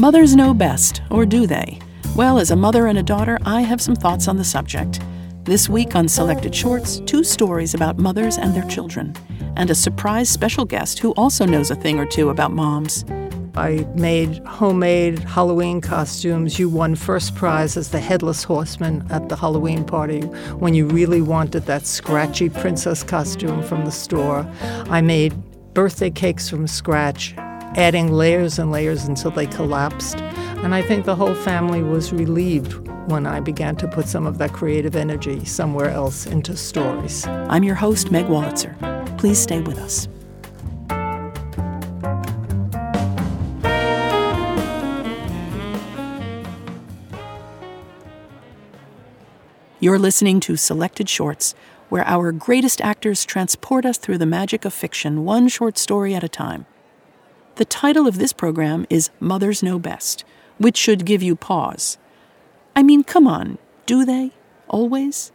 Mothers know best, or do they? Well, as a mother and a daughter, I have some thoughts on the subject. This week on Selected Shorts, two stories about mothers and their children, and a surprise special guest who also knows a thing or two about moms. I made homemade Halloween costumes. You won first prize as the headless horseman at the Halloween party when you really wanted that scratchy princess costume from the store. I made birthday cakes from scratch, adding layers and layers until they collapsed. And I think the whole family was relieved when I began to put some of that creative energy somewhere else into stories. I'm your host, Meg Wolitzer. Please stay with us. You're listening to Selected Shorts, where our greatest actors transport us through the magic of fiction, one short story at a time. The title of this program is Mothers Know Best, which should give you pause. I mean, come on, do they? Always?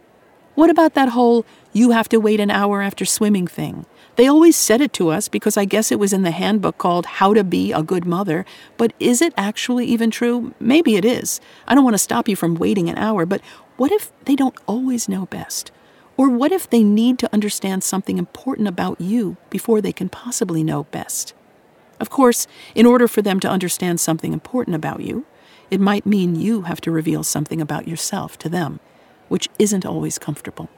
What about that whole you have to wait an hour after swimming thing? They always said it to us because I guess it was in the handbook called How to Be a Good Mother, but is it actually even true? Maybe it is. I don't want to stop you from waiting an hour, but what if they don't always know best? Or what if they need to understand something important about you before they can possibly know best? Of course, in order for them to understand something important about you, it might mean you have to reveal something about yourself to them, which isn't always comfortable.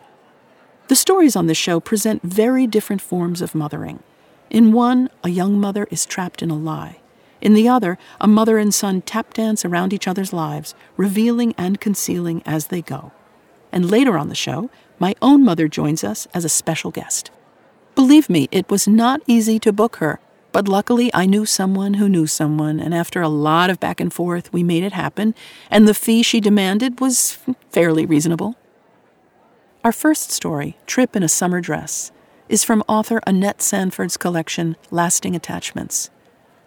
The stories on this show present very different forms of mothering. In one, a young mother is trapped in a lie. In the other, a mother and son tap dance around each other's lives, revealing and concealing as they go. And later on the show, my own mother joins us as a special guest. Believe me, it was not easy to book her, but luckily I knew someone who knew someone, and after a lot of back and forth, we made it happen, and the fee she demanded was fairly reasonable. Our first story, Trip in a Summer Dress, is from author Annette Sanford's collection, Lasting Attachments.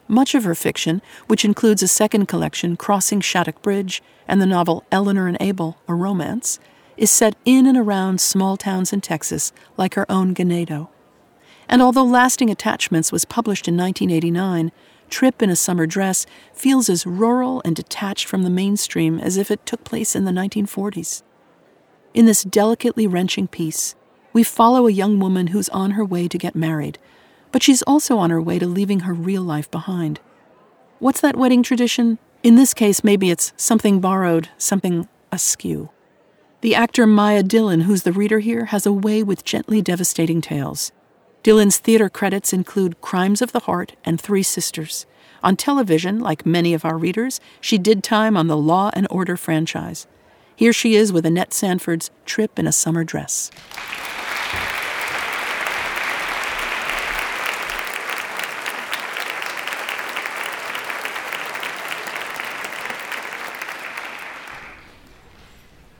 Much of her fiction, which includes a second collection, Crossing Shattuck Bridge, and the novel Eleanor and Abel, a romance, is set in and around small towns in Texas like her own Ganado. And although Lasting Attachments was published in 1989, Trip in a Summer Dress feels as rural and detached from the mainstream as if it took place in the 1940s. In this delicately wrenching piece, we follow a young woman who's on her way to get married but she's also on her way to leaving her real life behind. What's that wedding tradition? In this case, maybe it's something borrowed, something askew. The actor Mia Dillon, who's the reader here, has a way with gently devastating tales. Dillon's theater credits include Crimes of the Heart and Three Sisters. On television, like many of our readers, she did time on the Law and Order franchise. Here she is with Annette Sanford's Trip in a Summer Dress.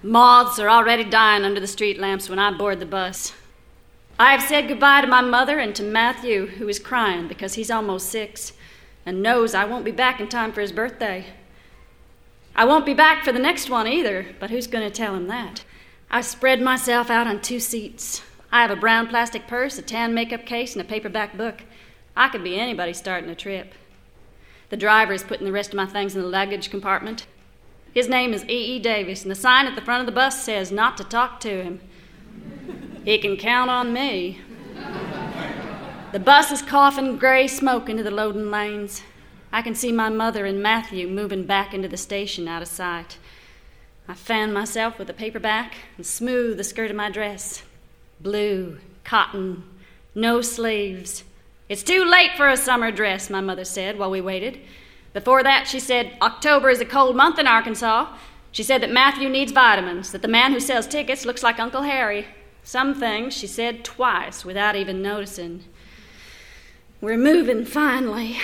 Moths are already dying under the street lamps when I board the bus. I have said goodbye to my mother and to Matthew, who is crying because he's almost six and knows I won't be back in time for his birthday. I won't be back for the next one either, but who's going to tell him that? I spread myself out on two seats. I have a brown plastic purse, a tan makeup case, and a paperback book. I could be anybody starting a trip. The driver is putting the rest of my things in the luggage compartment. His name is E.E. E. Davis, and the sign at the front of the bus says not to talk to him. He can count on me. The bus is coughing gray smoke into the loading lanes. I can see my mother and Matthew moving back into the station out of sight. I fan myself with a paperback and smooth the skirt of my dress. Blue, cotton, no sleeves. It's too late for a summer dress, my mother said while we waited. Before that, she said, October is a cold month in Arkansas. She said that Matthew needs vitamins, that the man who sells tickets looks like Uncle Harry. Some things she said twice without even noticing. We're moving finally.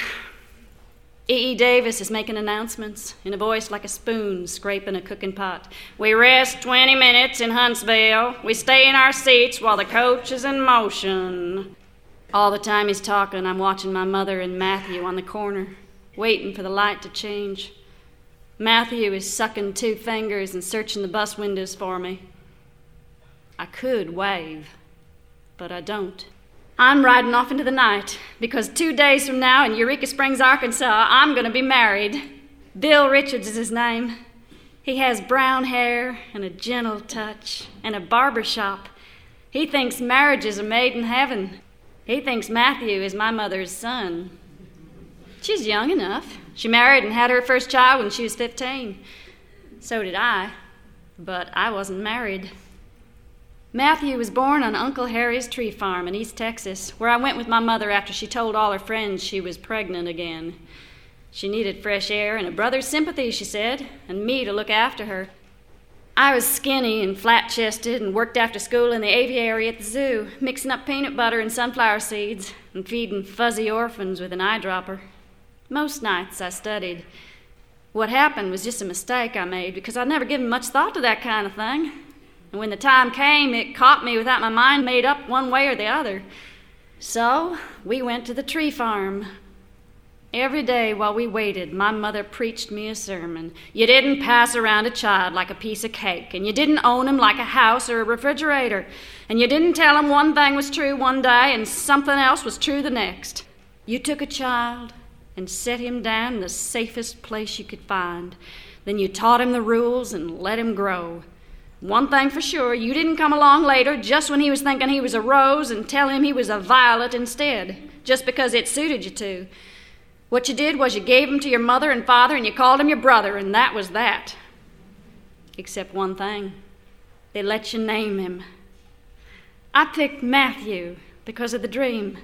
E.E. E. Davis is making announcements in a voice like a spoon scraping a cooking pot. We rest 20 minutes in Huntsville. We stay in our seats while the coach is in motion. All the time he's talking, I'm watching my mother and Matthew on the corner waiting for the light to change. Matthew is sucking two fingers and searching the bus windows for me. I could wave, but I don't. I'm riding off into the night because two days from now in Eureka Springs, Arkansas, I'm going to be married. Bill Richards is his name. He has brown hair and a gentle touch and a barber shop. He thinks marriages are made in heaven. He thinks Matthew is my mother's son. She's young enough. She married and had her first child when she was 15. So did I, but I wasn't married. Matthew was born on Uncle Harry's tree farm in East Texas, where I went with my mother after she told all her friends she was pregnant again. She needed fresh air and a brother's sympathy, she said, and me to look after her. I was skinny and flat chested and worked after school in the aviary at the zoo, mixing up peanut butter and sunflower seeds and feeding fuzzy orphans with an eyedropper. Most nights I studied. What happened was just a mistake I made because I'd never given much thought to that kind of thing. And when the time came, it caught me without my mind made up one way or the other. So we went to the tree farm. Every day while we waited, my mother preached me a sermon. You didn't pass around a child like a piece of cake, and you didn't own him like a house or a refrigerator, and you didn't tell him one thing was true one day and something else was true the next. You took a child and set him down in the safest place you could find. Then you taught him the rules and let him grow. One thing for sure, you didn't come along later just when he was thinking he was a rose and tell him he was a violet instead, just because it suited you to. What you did was you gave him to your mother and father and you called him your brother, and that was that. Except one thing they let you name him. I picked Matthew because of the dream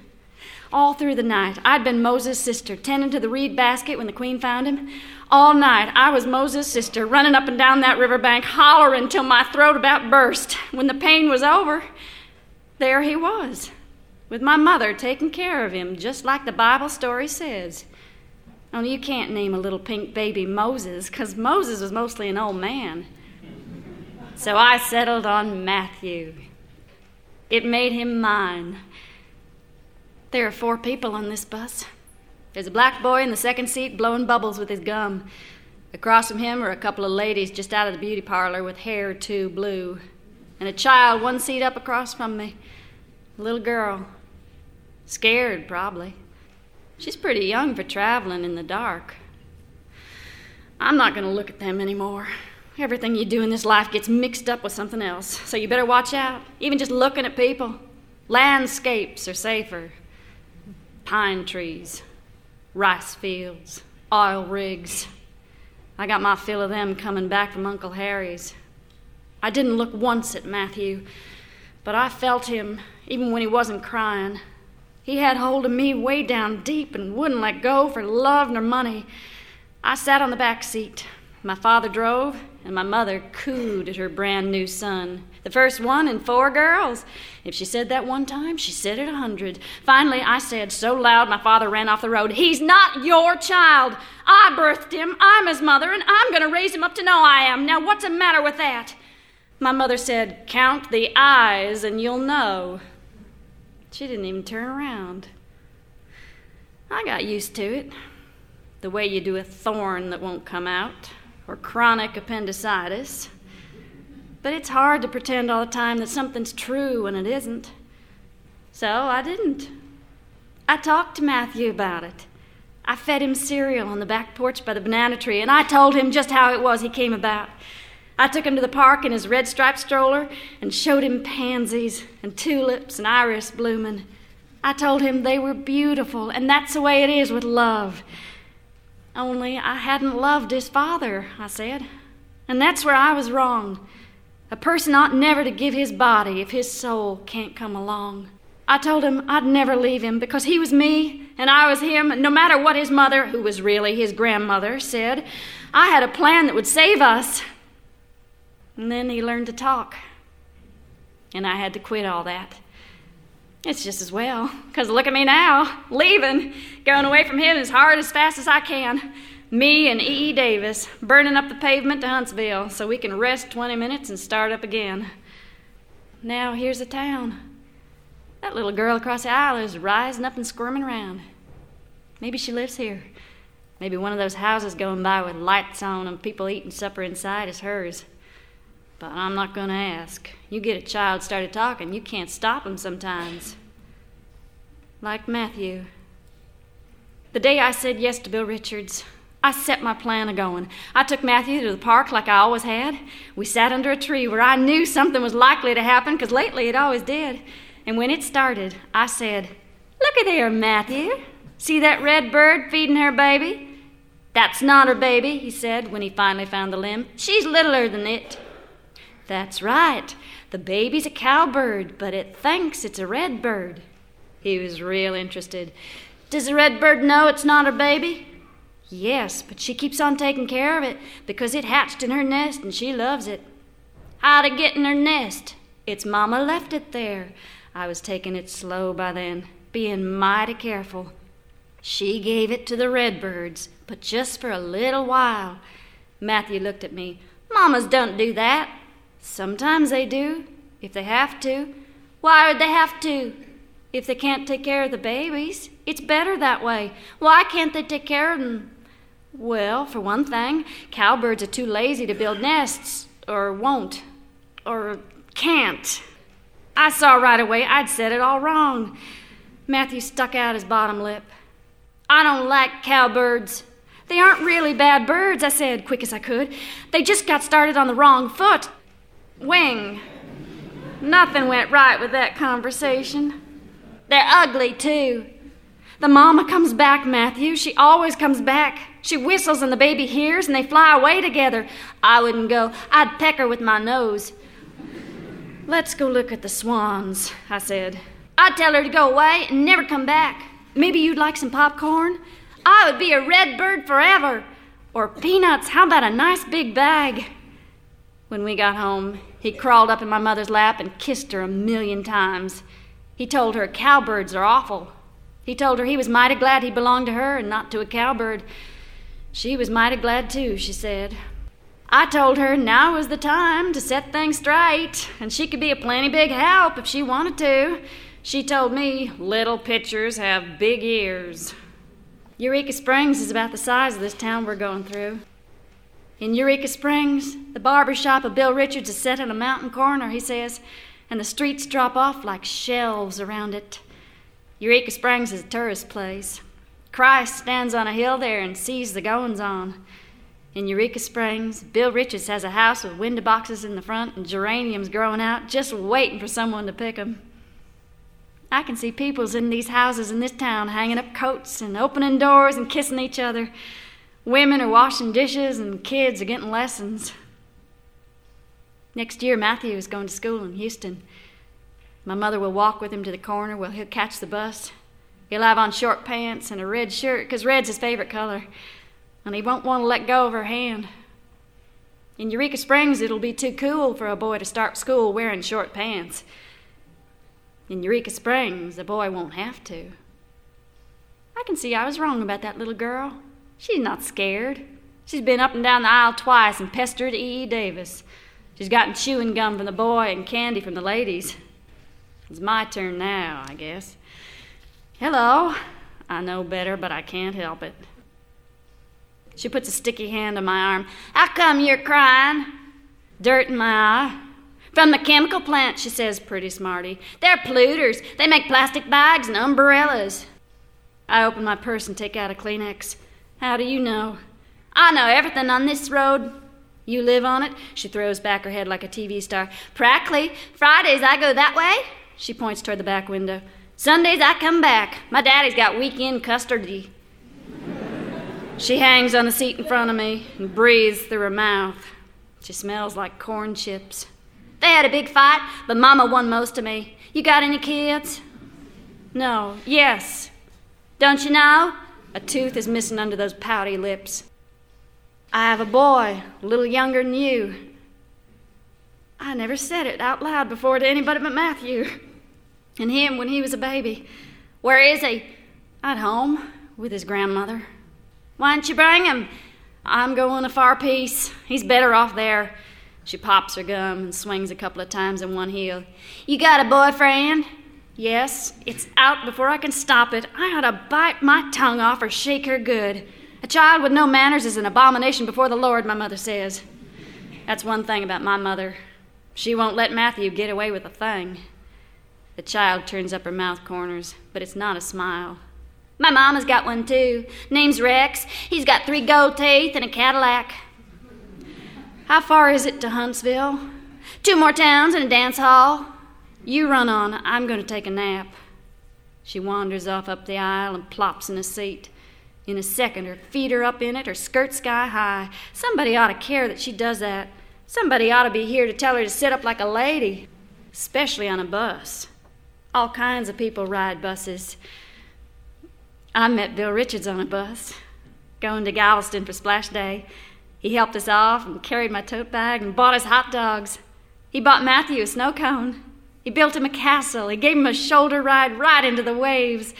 all through the night. I'd been Moses' sister, tending to the reed basket when the queen found him. All night, I was Moses' sister, running up and down that riverbank, hollering till my throat about burst. When the pain was over, there he was, with my mother taking care of him, just like the Bible story says. Only you can't name a little pink baby Moses, because Moses was mostly an old man. So I settled on Matthew. It made him mine. There are four people on this bus. There's a black boy in the second seat blowing bubbles with his gum. Across from him are a couple of ladies just out of the beauty parlor with hair too blue. And a child one seat up across from me. A little girl. Scared, probably. She's pretty young for traveling in the dark. I'm not going to look at them anymore. Everything you do in this life gets mixed up with something else, so you better watch out. Even just looking at people. Landscapes are safer pine trees, rice fields, oil rigs. I got my fill of them coming back from Uncle Harry's. I didn't look once at Matthew, but I felt him even when he wasn't crying. He had hold of me way down deep and wouldn't let go for love nor money. I sat on the back seat. My father drove, and my mother cooed at her brand new son. The first one in four girls. If she said that one time, she said it a hundred. Finally, I said so loud my father ran off the road, He's not your child. I birthed him, I'm his mother, and I'm going to raise him up to know I am. Now, what's the matter with that? My mother said, Count the eyes and you'll know. She didn't even turn around. I got used to it. The way you do a thorn that won't come out, or chronic appendicitis. But it's hard to pretend all the time that something's true when it isn't. So I didn't. I talked to Matthew about it. I fed him cereal on the back porch by the banana tree, and I told him just how it was he came about. I took him to the park in his red striped stroller and showed him pansies and tulips and iris blooming. I told him they were beautiful, and that's the way it is with love. Only I hadn't loved his father, I said. And that's where I was wrong. A person ought never to give his body if his soul can't come along. I told him I'd never leave him because he was me and I was him, and no matter what his mother, who was really his grandmother, said, I had a plan that would save us. And then he learned to talk. And I had to quit all that. It's just as well, because look at me now, leaving, going away from him as hard as fast as I can. Me and E. E. Davis burning up the pavement to Huntsville so we can rest 20 minutes and start up again. Now here's the town. That little girl across the aisle is rising up and squirming around. Maybe she lives here. Maybe one of those houses going by with lights on and people eating supper inside is hers. But I'm not going to ask. You get a child started talking, you can't stop him sometimes. Like Matthew. The day I said yes to Bill Richards, I set my plan a going. I took Matthew to the park like I always had. We sat under a tree where I knew something was likely to happen, 'cause lately it always did. And when it started, I said, Look at there, Matthew. See that red bird feeding her baby? That's not her baby, he said when he finally found the limb. She's littler than it. That's right. The baby's a cowbird, but it thinks it's a red bird. He was real interested. Does the red bird know it's not her baby? Yes, but she keeps on taking care of it because it hatched in her nest and she loves it. How'd it get in her nest? Its mama left it there. I was taking it slow by then, being mighty careful. She gave it to the redbirds, but just for a little while. Matthew looked at me. Mamas don't do that. Sometimes they do, if they have to. Why would they have to? If they can't take care of the babies, it's better that way. Why can't they take care of them? Well, for one thing, cowbirds are too lazy to build nests, or won't, or can't. I saw right away I'd said it all wrong. Matthew stuck out his bottom lip. I don't like cowbirds. They aren't really bad birds, I said, quick as I could. They just got started on the wrong foot. Wing. Nothing went right with that conversation. They're ugly, too. The mama comes back, Matthew. She always comes back. She whistles and the baby hears and they fly away together. I wouldn't go. I'd peck her with my nose. Let's go look at the swans, I said. I'd tell her to go away and never come back. Maybe you'd like some popcorn? I would be a red bird forever. Or peanuts. How about a nice big bag? When we got home, he crawled up in my mother's lap and kissed her a million times. He told her cowbirds are awful. He told her he was mighty glad he belonged to her and not to a cowbird. She was mighty glad too, she said. I told her now was the time to set things straight, and she could be a plenty big help if she wanted to. She told me little pitchers have big ears. Eureka Springs is about the size of this town we're going through. In Eureka Springs, the barber shop of Bill Richards is set in a mountain corner, he says, and the streets drop off like shelves around it. Eureka Springs is a tourist place. Christ stands on a hill there and sees the goings on. In Eureka Springs, Bill Richards has a house with window boxes in the front and geraniums growing out, just waiting for someone to pick 'em. I can see peoples in these houses in this town hanging up coats and opening doors and kissing each other. Women are washing dishes and kids are getting lessons. Next year, Matthew is going to school in Houston. My mother will walk with him to the corner where he'll catch the bus. He'll have on short pants and a red shirt, 'cause red's his favorite color, and he won't want to let go of her hand. In Eureka Springs, it'll be too cool for a boy to start school wearing short pants. In Eureka Springs, a boy won't have to. I can see I was wrong about that little girl. She's not scared. She's been up and down the aisle twice and pestered E. E. Davis. She's gotten chewing gum from the boy and candy from the ladies. It's my turn now, I guess. Hello. I know better, but I can't help it. She puts a sticky hand on my arm. How come you're crying? Dirt in my eye. From the chemical plant, she says, pretty smarty. They're polluters. They make plastic bags and umbrellas. I open my purse and take out a Kleenex. How do you know? I know everything on this road. You live on it? She throws back her head like a TV star. Practically. Fridays I go that way. She points toward the back window. Sundays I come back. My daddy's got weekend custardy. she hangs on the seat in front of me and breathes through her mouth. She smells like corn chips. They had a big fight, but Mama won most of me. You got any kids? No. Yes. Don't you know? A tooth is missing under those pouty lips. I have a boy, a little younger than you. I never said it out loud before to anybody but Matthew. And him when he was a baby. Where is he? At home with his grandmother. Why don't you bring him? I'm going a far piece. He's better off there. She pops her gum and swings a couple of times in one heel. You got a boyfriend? Yes, it's out before I can stop it. I ought to bite my tongue off or shake her good. A child with no manners is an abomination before the Lord, my mother says. That's one thing about my mother. She won't let Matthew get away with a thing. The child turns up her mouth corners, but it's not a smile. My mama's got one too. Name's Rex. He's got three gold teeth and a Cadillac. How far is it to Huntsville? Two more towns and a dance hall. You run on. I'm going to take a nap. She wanders off up the aisle and plops in a seat. In a second, her feet are up in it, her skirt sky high. Somebody ought to care that she does that. Somebody ought to be here to tell her to sit up like a lady, especially on a bus. All kinds of people ride buses. I met Bill Richards on a bus, going to Galveston for Splash Day. He helped us off and carried my tote bag and bought us hot dogs. He bought Matthew a snow cone. He built him a castle. He gave him a shoulder ride right into the waves.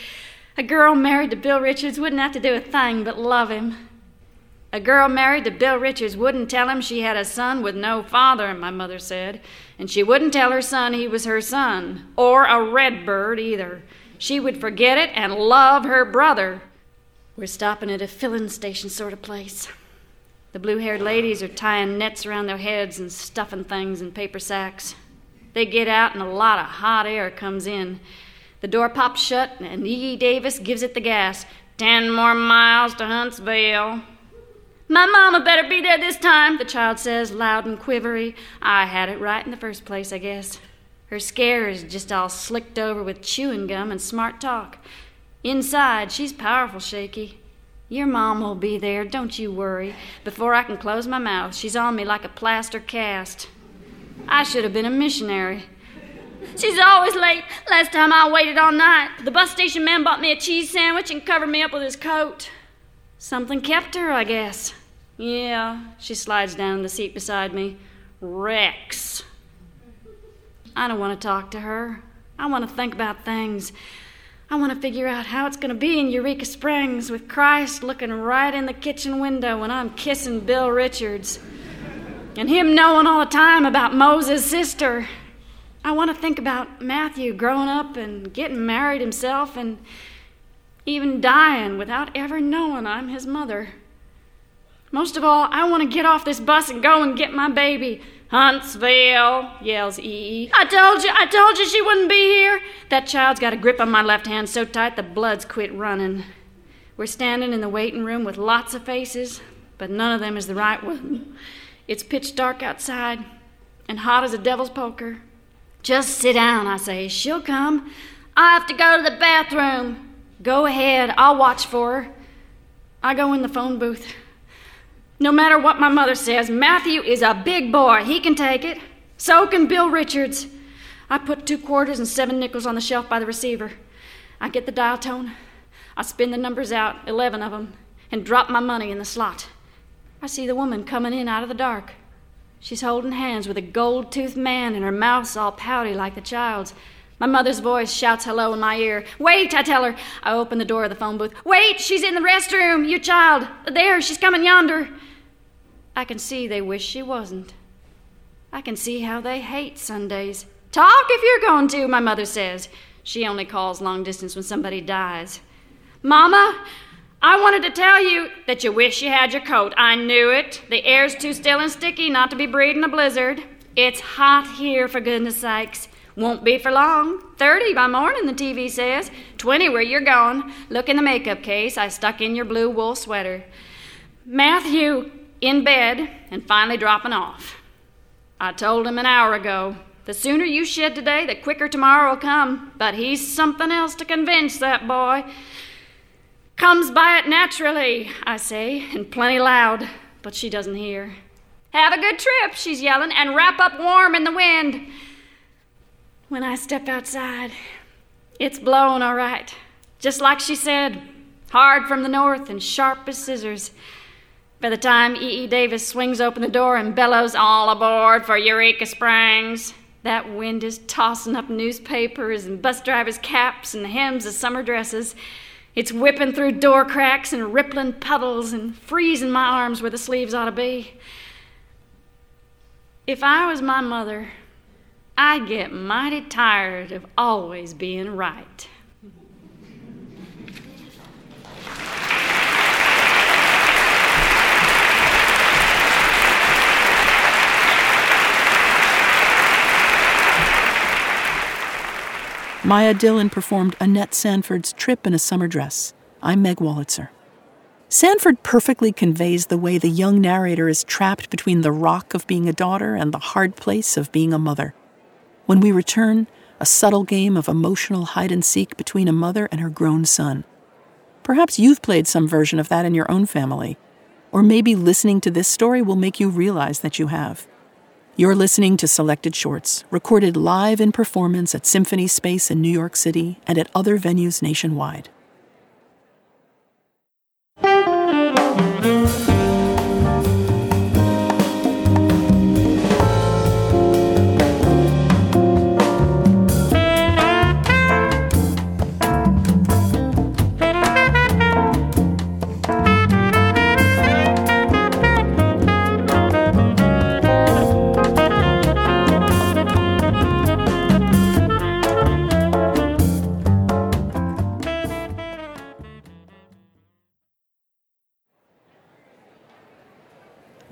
A girl married to Bill Richards wouldn't have to do a thing but love him. A girl married to Bill Richards wouldn't tell him she had a son with no father, my mother said, and she wouldn't tell her son he was her son, or a red bird either. She would forget it and love her brother. We're stopping at a filling station sort of place. The blue haired ladies are tying nets around their heads and stuffing things in paper sacks. They get out, and a lot of hot air comes in. The door pops shut, and E. Davis gives it the gas. Ten more miles to Huntsville. My mama better be there this time, the child says, loud and quivery. I had it right in the first place, I guess. Her scare is just all slicked over with chewing gum and smart talk. Inside, she's powerful shaky. Your mom will be there, don't you worry. Before I can close my mouth, she's on me like a plaster cast. I should have been a missionary. She's always late. Last time I waited all night. The bus station man bought me a cheese sandwich and covered me up with his coat. Something kept her, I guess. Yeah, she slides down in the seat beside me. Rex. I don't want to talk to her. I want to think about things. I want to figure out how it's going to be in Eureka Springs with Christ looking right in the kitchen window when I'm kissing Bill Richards. And him knowing all the time about Moses' sister. I want to think about Matthew growing up and getting married himself and even dying without ever knowing I'm his mother. Most of all, I want to get off this bus and go and get my baby. Huntsville, yells E.E. I told you, I told you she wouldn't be here. That child's got a grip on my left hand so tight the blood's quit running. We're standing in the waiting room with lots of faces, but none of them is the right one. It's pitch dark outside and hot as a devil's poker. Just sit down, I say. She'll come. I have to go to the bathroom. Go ahead, I'll watch for her. I go in the phone booth. No matter what my mother says, Matthew is a big boy. He can take it. So can Bill Richards. I put two quarters and seven nickels on the shelf by the receiver. I get the dial tone. I spin the numbers out, 11 of them, and drop my money in the slot. I see the woman coming in out of the dark. She's holding hands with a gold toothed man, and her mouth's all pouty like the child's. My mother's voice shouts hello in my ear. Wait, I tell her. I open the door of the phone booth. Wait, she's in the restroom. Your child. There, she's coming yonder. I can see they wish she wasn't. I can see how they hate Sundays. Talk if you're going to, my mother says. She only calls long distance when somebody dies. Mama, I wanted to tell you that you wish you had your coat. I knew it. The air's too still and sticky not to be breeding a blizzard. It's hot here, for goodness sakes. Won't be for long. Thirty by morning, the TV says. Twenty where you're going. Look in the makeup case. I stuck in your blue wool sweater. Matthew, in bed and finally dropping off. I told him an hour ago the sooner you shed today, the quicker tomorrow will come. But he's something else to convince that boy. Comes by it naturally, I say, and plenty loud, but she doesn't hear. Have a good trip, she's yelling, and wrap up warm in the wind. When I step outside, it's blowing all right, just like she said, hard from the north and sharp as scissors. By the time E.E. E. Davis swings open the door and bellows, All aboard for Eureka Springs, that wind is tossing up newspapers and bus drivers' caps and the hems of summer dresses. It's whipping through door cracks and rippling puddles and freezing my arms where the sleeves ought to be. If I was my mother, I'd get mighty tired of always being right. Mia Dillon performed Annette Sanford's Trip in a Summer Dress, I'm Meg Wolitzer. Sanford perfectly conveys the way the young narrator is trapped between the rock of being a daughter and the hard place of being a mother. When we return, a subtle game of emotional hide and seek between a mother and her grown son. Perhaps you've played some version of that in your own family, or maybe listening to this story will make you realize that you have. You're listening to Selected Shorts, recorded live in performance at Symphony Space in New York City and at other venues nationwide.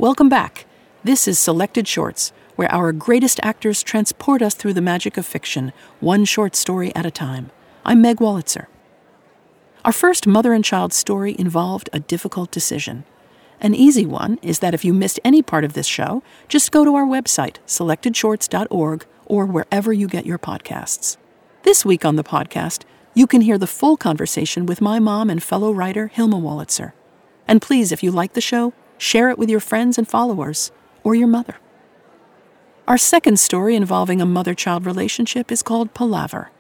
Welcome back. This is Selected Shorts, where our greatest actors transport us through the magic of fiction, one short story at a time. I'm Meg Wolitzer. Our first mother and child story involved a difficult decision. An easy one is that if you missed any part of this show, just go to our website, selectedshorts.org, or wherever you get your podcasts. This week on the podcast, you can hear the full conversation with my mom and fellow writer Hilma Wolitzer. And please, if you like the show, Share it with your friends and followers, or your mother. Our second story involving a mother child relationship is called Palaver.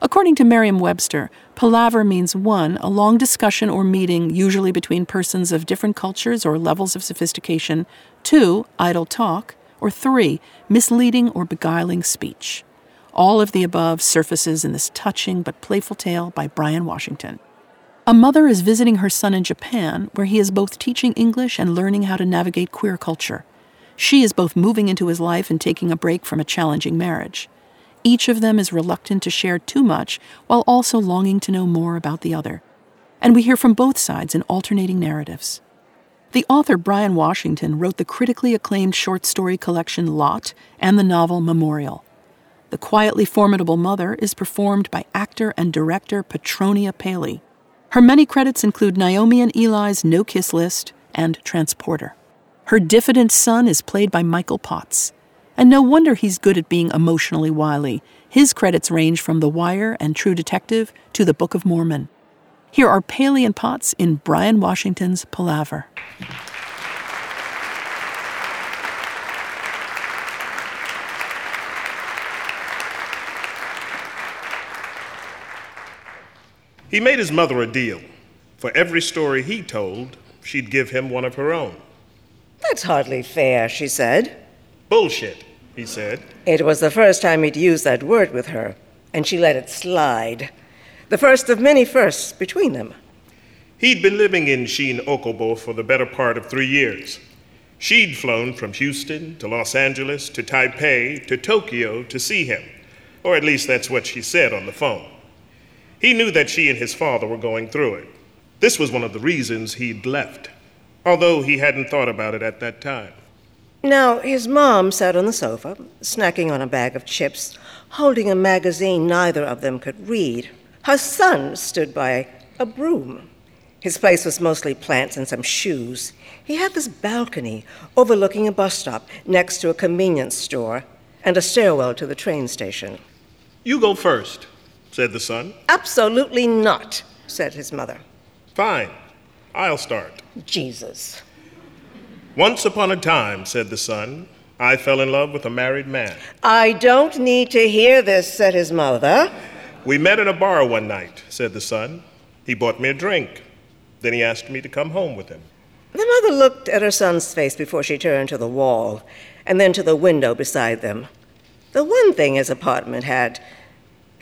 According to Merriam Webster, palaver means one, a long discussion or meeting, usually between persons of different cultures or levels of sophistication, two, idle talk, or three, misleading or beguiling speech. All of the above surfaces in this touching but playful tale by Bryan Washington. A mother is visiting her son in Japan, where he is both teaching English and learning how to navigate queer culture. She is both moving into his life and taking a break from a challenging marriage. Each of them is reluctant to share too much while also longing to know more about the other. And we hear from both sides in alternating narratives. The author Bryan Washington wrote the critically acclaimed short story collection Lot and the novel Memorial. The quietly formidable mother is performed by actor and director Petronia Paley. Her many credits include Naomi and Eli's No Kiss List and Transporter. Her diffident son is played by Michael Potts. And no wonder he's good at being emotionally wily. His credits range from The Wire and True Detective to The Book of Mormon. Here are Paley and Potts in Bryan Washington's Palaver. He made his mother a deal. For every story he told, she'd give him one of her own. That's hardly fair, she said. Bullshit, he said. It was the first time he'd used that word with her, and she let it slide. The first of many firsts between them. He'd been living in Shin-Okubo for the better part of three years. She'd flown from Houston to Los Angeles to Taipei to Tokyo to see him, or at least that's what she said on the phone. He knew that she and his father were going through it. This was one of the reasons he'd left, although he hadn't thought about it at that time. Now, his mom sat on the sofa, snacking on a bag of chips, holding a magazine neither of them could read. Her son stood by a broom. His place was mostly plants and some shoes. He had this balcony overlooking a bus stop next to a convenience store and a stairwell to the train station. You go first, said the son. Absolutely not, said his mother. Fine, I'll start. Jesus. Once upon a time, said the son, I fell in love with a married man. I don't need to hear this, said his mother. We met in a bar one night, said the son. He bought me a drink. Then he asked me to come home with him. The mother looked at her son's face before she turned to the wall and then to the window beside them. The one thing his apartment had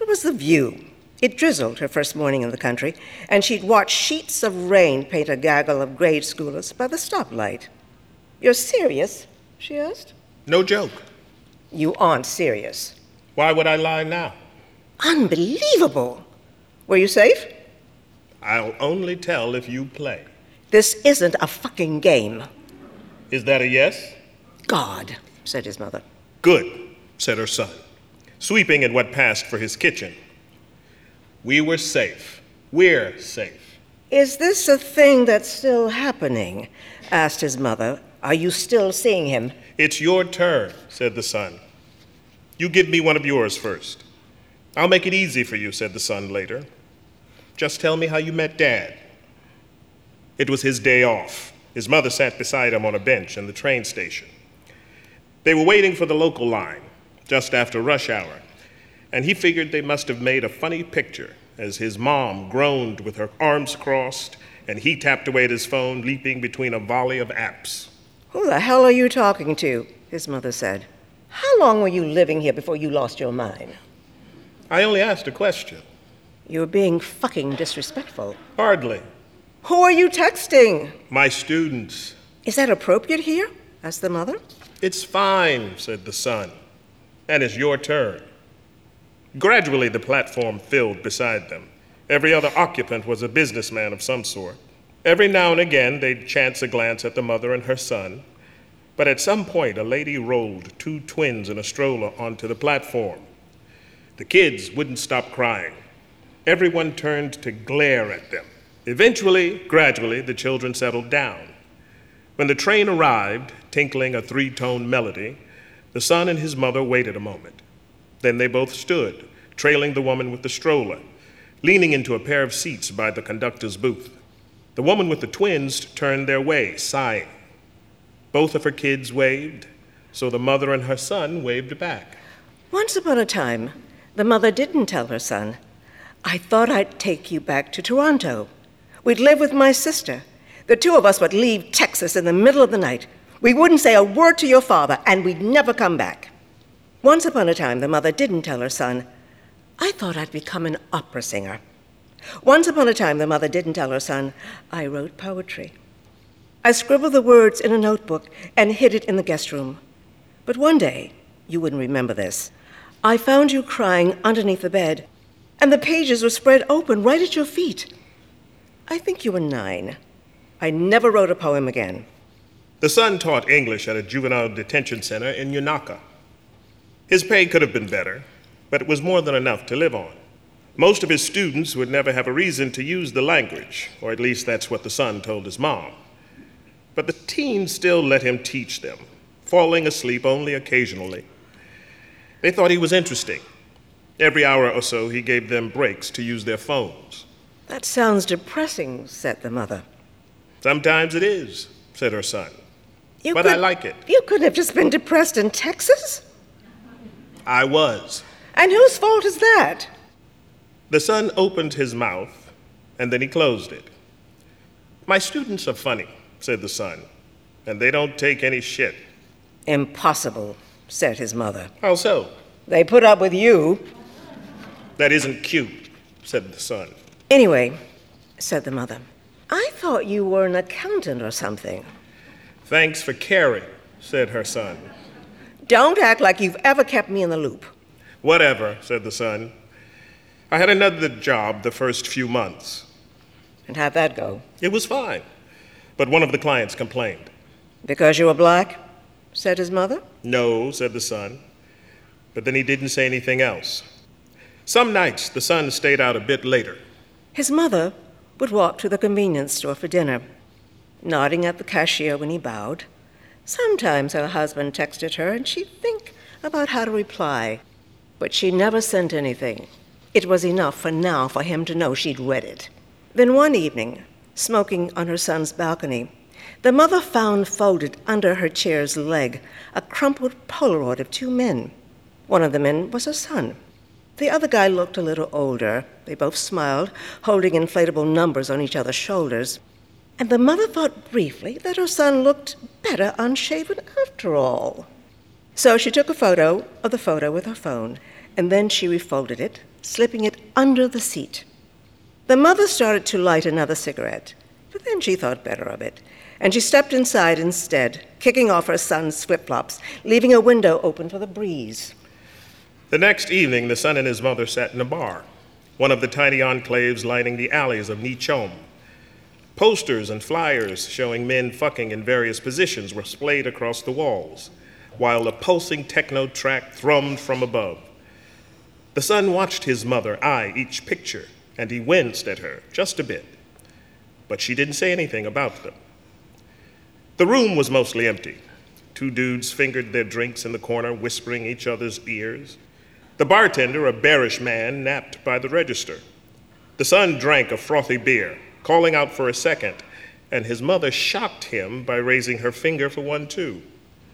it was the view. It drizzled her first morning in the country, and she'd watch sheets of rain paint a gaggle of grade schoolers by the stoplight. You're serious? she asked. No joke. You aren't serious. Why would I lie now? Unbelievable. Were you safe? I'll only tell if you play. This isn't a fucking game. Is that a yes? God, said his mother. Good, said her son sweeping at what passed for his kitchen. We were safe. We're safe. Is this a thing that's still happening? asked his mother. Are you still seeing him? It's your turn, said the son. You give me one of yours first. I'll make it easy for you, said the son later. Just tell me how you met Dad. It was his day off. His mother sat beside him on a bench in the train station. They were waiting for the local line just after rush hour, and he figured they must have made a funny picture as his mom groaned with her arms crossed and he tapped away at his phone, leaping between a volley of apps. Who the hell are you talking to? His mother said. How long were you living here before you lost your mind? I only asked a question. You're being fucking disrespectful. Hardly. Who are you texting? My students. Is that appropriate here? asked the mother. It's fine, said the son. And it's your turn. Gradually, the platform filled beside them. Every other occupant was a businessman of some sort. Every now and again, they'd chance a glance at the mother and her son. But at some point, a lady rolled two twins in a stroller onto the platform. The kids wouldn't stop crying. Everyone turned to glare at them. Eventually, gradually, the children settled down. When the train arrived, tinkling a three tone melody, the son and his mother waited a moment. Then they both stood, trailing the woman with the stroller, leaning into a pair of seats by the conductor's booth. The woman with the twins turned their way, sighing. Both of her kids waved, so the mother and her son waved back. Once upon a time, the mother didn't tell her son, I thought I'd take you back to Toronto. We'd live with my sister. The two of us would leave Texas in the middle of the night. We wouldn't say a word to your father, and we'd never come back. Once upon a time, the mother didn't tell her son, I thought I'd become an opera singer. Once upon a time, the mother didn't tell her son, I wrote poetry. I scribbled the words in a notebook and hid it in the guest room. But one day, you wouldn't remember this, I found you crying underneath the bed, and the pages were spread open right at your feet. I think you were nine. I never wrote a poem again. The son taught English at a juvenile detention center in Unaka. His pay could have been better, but it was more than enough to live on. Most of his students would never have a reason to use the language, or at least that's what the son told his mom. But the teens still let him teach them, falling asleep only occasionally. They thought he was interesting. Every hour or so, he gave them breaks to use their phones. That sounds depressing, said the mother. Sometimes it is, said her son. You but could, I like it. You couldn't have just been depressed in Texas? I was. And whose fault is that? The son opened his mouth, and then he closed it. My students are funny, said the son, and they don't take any shit. Impossible, said his mother. How so? They put up with you. That isn't cute, said the son. Anyway, said the mother, I thought you were an accountant or something. Thanks for caring, said her son. Don't act like you've ever kept me in the loop. Whatever, said the son. I had another job the first few months. And how'd that go? It was fine. But one of the clients complained. Because you were black? said his mother. No, said the son. But then he didn't say anything else. Some nights the son stayed out a bit later. His mother would walk to the convenience store for dinner, nodding at the cashier when he bowed. Sometimes her husband texted her and she'd think about how to reply, but she never sent anything. It was enough for now for him to know she'd read it. Then one evening, smoking on her son's balcony, the mother found folded under her chair's leg a crumpled Polaroid of two men. One of the men was her son. The other guy looked a little older. They both smiled, holding inflatable numbers on each other's shoulders. And the mother thought briefly that her son looked better unshaven after all. So she took a photo of the photo with her phone, and then she refolded it, slipping it under the seat. The mother started to light another cigarette, but then she thought better of it, and she stepped inside instead, kicking off her son's flip flops, leaving a window open for the breeze. The next evening, the son and his mother sat in a bar, one of the tiny enclaves lining the alleys of Nichome. Posters and flyers showing men fucking in various positions were splayed across the walls, while a pulsing techno track thrummed from above. The son watched his mother eye each picture, and he winced at her just a bit. but she didn't say anything about them. The room was mostly empty. Two dudes fingered their drinks in the corner, whispering each other's ears. The bartender, a bearish man, napped by the register. The son drank a frothy beer, calling out for a second, and his mother shocked him by raising her finger for one, too.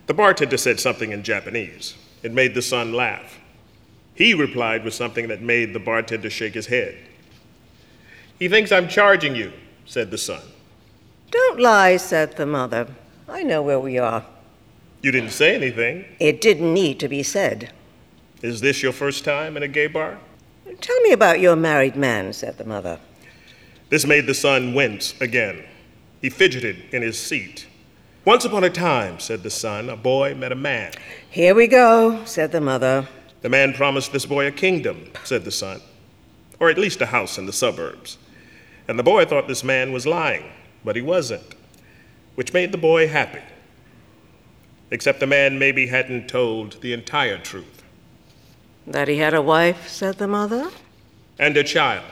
The bartender said something in Japanese. It made the son laugh. He replied with something that made the bartender shake his head. He thinks I'm charging you, said the son. Don't lie, said the mother. I know where we are. You didn't say anything. It didn't need to be said. Is this your first time in a gay bar? Tell me about your married man, said the mother. This made the son wince again. He fidgeted in his seat. Once upon a time, said the son, a boy met a man. Here we go, said the mother. The man promised this boy a kingdom, said the son, or at least a house in the suburbs. And the boy thought this man was lying, but he wasn't, which made the boy happy. Except the man maybe hadn't told the entire truth. That he had a wife, said the mother. And a child,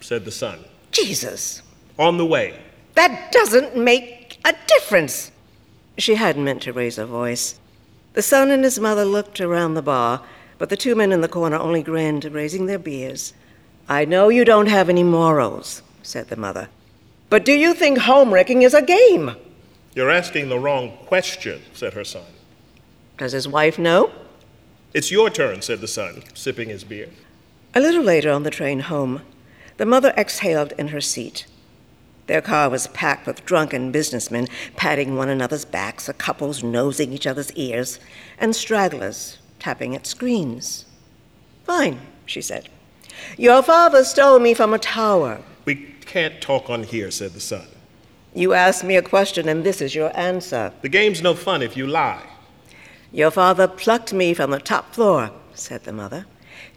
said the son. Jesus. On the way. That doesn't make a difference. She hadn't meant to raise her voice. The son and his mother looked around the bar, but the two men in the corner only grinned, raising their beers. I know you don't have any morals, said the mother. But do you think homewrecking is a game? You're asking the wrong question, said her son. Does his wife know? It's your turn, said the son, sipping his beer. A little later on the train home, the mother exhaled in her seat. Their car was packed with drunken businessmen patting one another's backs, a couples nosing each other's ears, and stragglers tapping at screens. Fine, she said. Your father stole me from a tower. We can't talk on here, said the son. You asked me a question, and this is your answer. The game's no fun if you lie. Your father plucked me from the top floor, said the mother,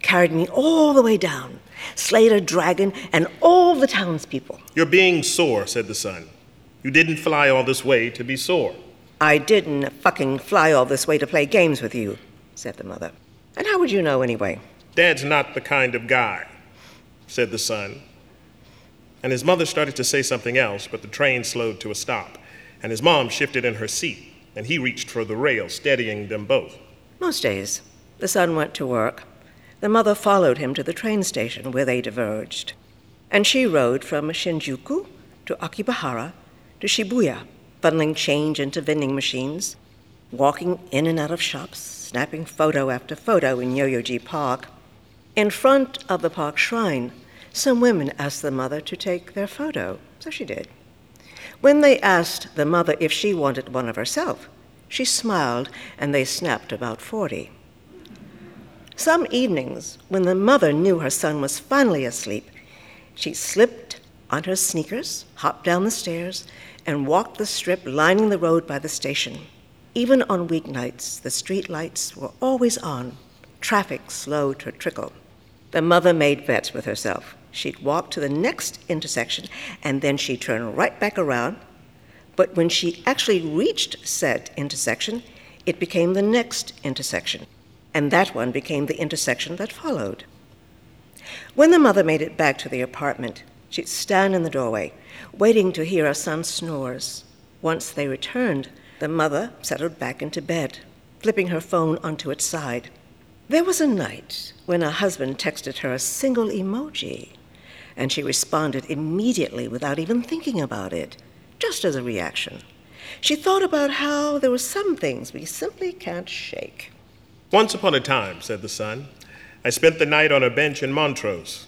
carried me all the way down, slayed a dragon and all the townspeople. You're being sore, said the son. You didn't fly all this way to be sore. I didn't fucking fly all this way to play games with you, said the mother. And how would you know anyway? Dad's not the kind of guy, said the son. And his mother started to say something else, but the train slowed to a stop, and his mom shifted in her seat, and he reached for the rail, steadying them both. Most days, the son went to work. The mother followed him to the train station where they diverged. And she rode from Shinjuku to Akihabara to Shibuya, funneling change into vending machines, walking in and out of shops, snapping photo after photo in Yoyogi Park. In front of the park shrine, some women asked the mother to take their photo, so she did. When they asked the mother if she wanted one of herself, she smiled and they snapped about 40. Some evenings, when the mother knew her son was finally asleep, she slipped on her sneakers, hopped down the stairs, and walked the strip lining the road by the station. Even on weeknights, the street lights were always on, traffic slow to a trickle. The mother made bets with herself. She'd walk to the next intersection and then she'd turn right back around. But when she actually reached said intersection, it became the next intersection, and that one became the intersection that followed. When the mother made it back to the apartment, she'd stand in the doorway, waiting to hear her son snores. Once they returned, the mother settled back into bed, flipping her phone onto its side. There was a night when her husband texted her a single emoji, and she responded immediately without even thinking about it, just as a reaction. She thought about how there were some things we simply can't shake. Once upon a time, said the son, I spent the night on a bench in Montrose.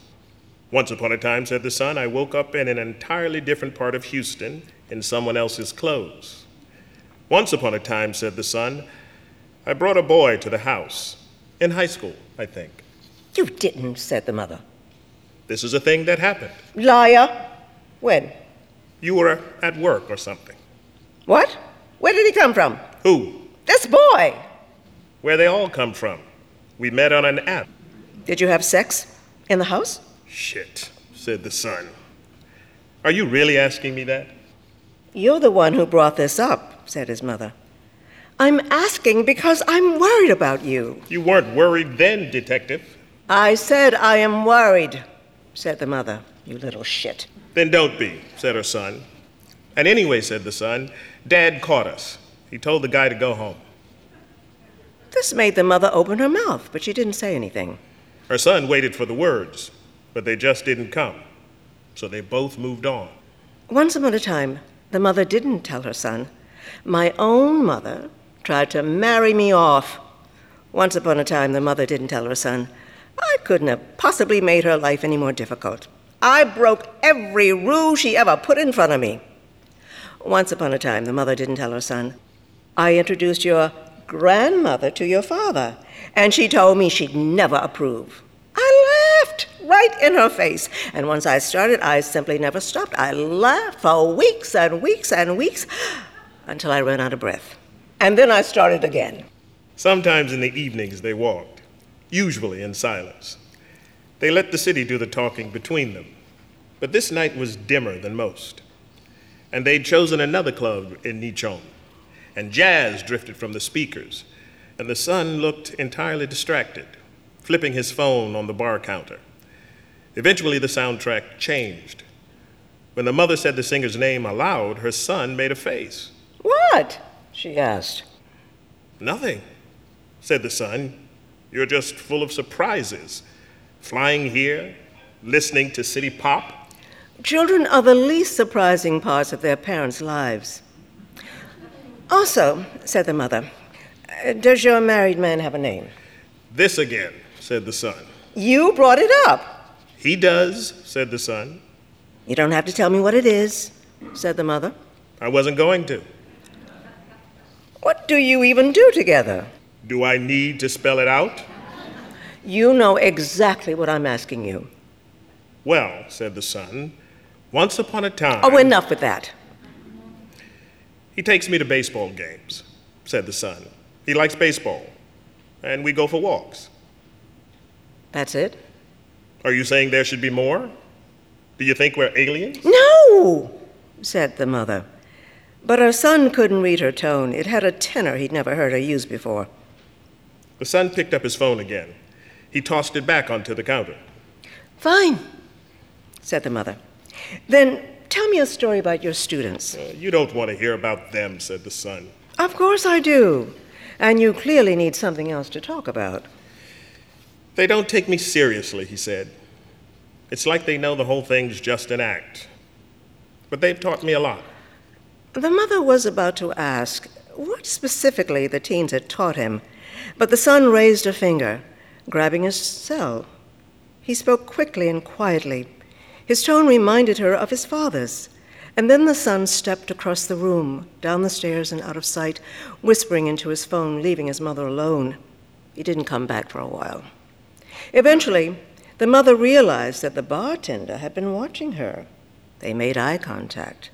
Once upon a time, said the son, I woke up in an entirely different part of Houston in someone else's clothes. Once upon a time, said the son, I brought a boy to the house. In high school, I think. You didn't, said the mother. This is a thing that happened. Liar. When? You were at work or something. What? Where did he come from? Who? This boy. Where they all come from. We met on an app. Did you have sex? In the house? Shit, said the son. Are you really asking me that? You're the one who brought this up said his mother. I'm asking because I'm worried about you. You weren't worried then, Detective. I said I am worried. said the mother. You little shit. Then don't be, said her son. And anyway, said the son, Dad caught us. He told the guy to go home. This made the mother open her mouth, but she didn't say anything. Her son waited for the words, but they just didn't come. So they both moved on. Once upon a time, the mother didn't tell her son. My own mother tried to marry me off. Once upon a time, the mother didn't tell her son. I couldn't have possibly made her life any more difficult. I broke every rule she ever put in front of me. Once upon a time, the mother didn't tell her son. I introduced your grandmother to your father, and she told me she'd never approve. I laughed right in her face, and once I started, I simply never stopped. I laughed for weeks and weeks and weeks until I ran out of breath. And then I started again. Sometimes in the evenings they walked, usually in silence. They let the city do the talking between them, but this night was dimmer than most. And they'd chosen another club in Nichome, and jazz drifted from the speakers, and the son looked entirely distracted, flipping his phone on the bar counter. Eventually, the soundtrack changed. When the mother said the singer's name aloud, her son made a face. What? she asked. Nothing, said the son. You're just full of surprises. Flying here, listening to city pop. Children are the least surprising parts of their parents' lives. Also, said the mother, does your married man have a name? This again, said the son. You brought it up. He does, said the son. You don't have to tell me what it is, said the mother. I wasn't going to. What do you even do together? Do I need to spell it out? You know exactly what I'm asking you. Well, said the son, once upon a oh, time. Oh, enough with that. He takes me to baseball games, said the son. He likes baseball, and we go for walks. That's it? Are you saying there should be more? Do you think we're aliens? No, said the mother. But her son couldn't read her tone. It had a tenor he'd never heard her use before. The son picked up his phone again. He tossed it back onto the counter. Fine, said the mother. Then tell me a story about your students. Uh, you don't want to hear about them, said the son. Of course I do. And you clearly need something else to talk about. They don't take me seriously, he said. It's like they know the whole thing's just an act. But they've taught me a lot. The mother was about to ask what specifically the teens had taught him, but the son raised a finger, grabbing his cell. He spoke quickly and quietly. His tone reminded her of his father's. And then the son stepped across the room, down the stairs and out of sight, whispering into his phone, leaving his mother alone. He didn't come back for a while. Eventually, the mother realized that the bartender had been watching her. They made eye contact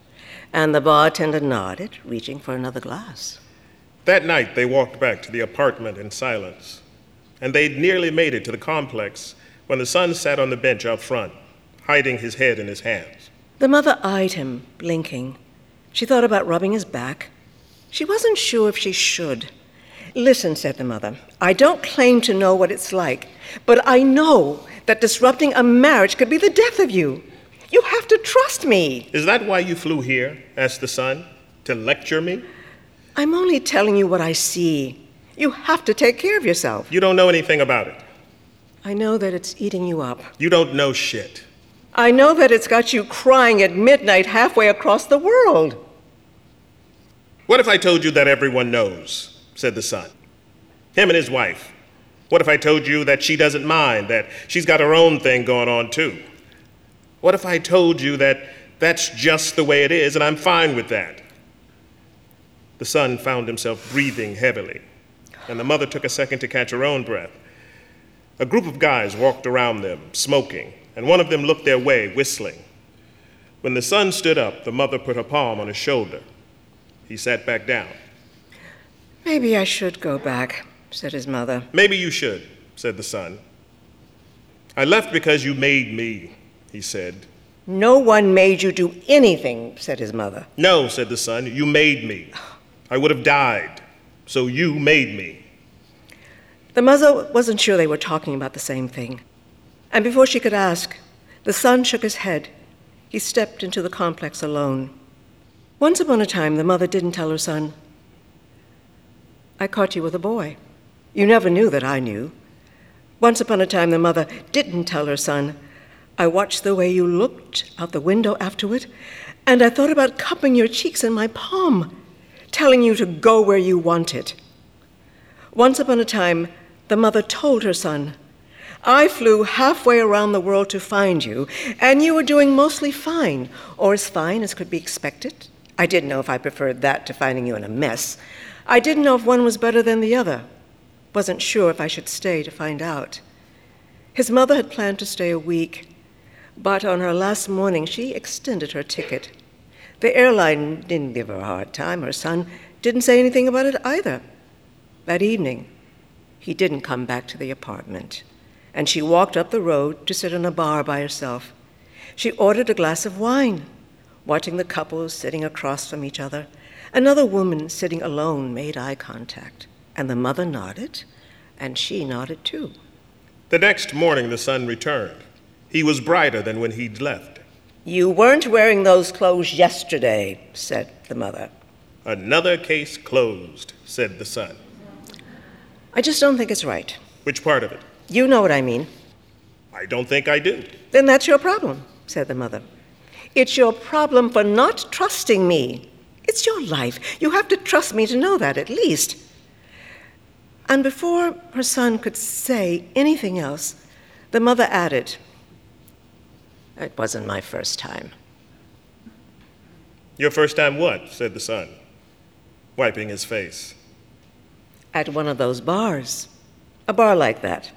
and the bartender nodded, reaching for another glass. That night, they walked back to the apartment in silence, and they'd nearly made it to the complex when the son sat on the bench out front, hiding his head in his hands. The mother eyed him, blinking. She thought about rubbing his back. She wasn't sure if she should. Listen, said the mother, I don't claim to know what it's like, but I know that disrupting a marriage could be the death of you. You have to trust me. Is that why you flew here? asked the son. To lecture me? I'm only telling you what I see. You have to take care of yourself. You don't know anything about it. I know that it's eating you up. You don't know shit. I know that it's got you crying at midnight halfway across the world. What if I told you that everyone knows? said the son. Him and his wife. What if I told you that she doesn't mind, that she's got her own thing going on too? What if I told you that that's just the way it is and I'm fine with that? The son found himself breathing heavily, and the mother took a second to catch her own breath. A group of guys walked around them, smoking, and one of them looked their way, whistling. When the son stood up, the mother put her palm on his shoulder. He sat back down. Maybe I should go back, said his mother. Maybe you should, said the son. I left because you made me he said. No one made you do anything, said his mother. No, said the son, you made me. I would have died, so you made me. The mother wasn't sure they were talking about the same thing. And before she could ask, The son shook his head. He stepped into the complex alone. Once upon a time, the mother didn't tell her son, I caught you with a boy. You never knew that I knew. Once upon a time, the mother didn't tell her son, I watched the way you looked out the window afterward, and I thought about cupping your cheeks in my palm, telling you to go where you wanted. Once upon a time, the mother told her son, I flew halfway around the world to find you, and you were doing mostly fine, or as fine as could be expected. I didn't know if I preferred that to finding you in a mess. I didn't know if one was better than the other. Wasn't sure if I should stay to find out. His mother had planned to stay a week, but on her last morning she extended her ticket. The airline didn't give her a hard time. Her son didn't say anything about it either. That evening, he didn't come back to the apartment, and she walked up the road to sit in a bar by herself. She ordered a glass of wine, watching the couples sitting across from each other Another woman sitting alone made eye contact, and the mother nodded, and she nodded too. The next morning, the son returned. He was brighter than when he'd left. You weren't wearing those clothes yesterday, said the mother. Another case closed, said the son. I just don't think it's right. Which part of it? You know what I mean. I don't think I do. Then that's your problem, said the mother. It's your problem for not trusting me. It's your life. You have to trust me to know that, at least. And before her son could say anything else, the mother added, It wasn't my first time. Your first time what? said the son, wiping his face. At one of those bars. A bar like that.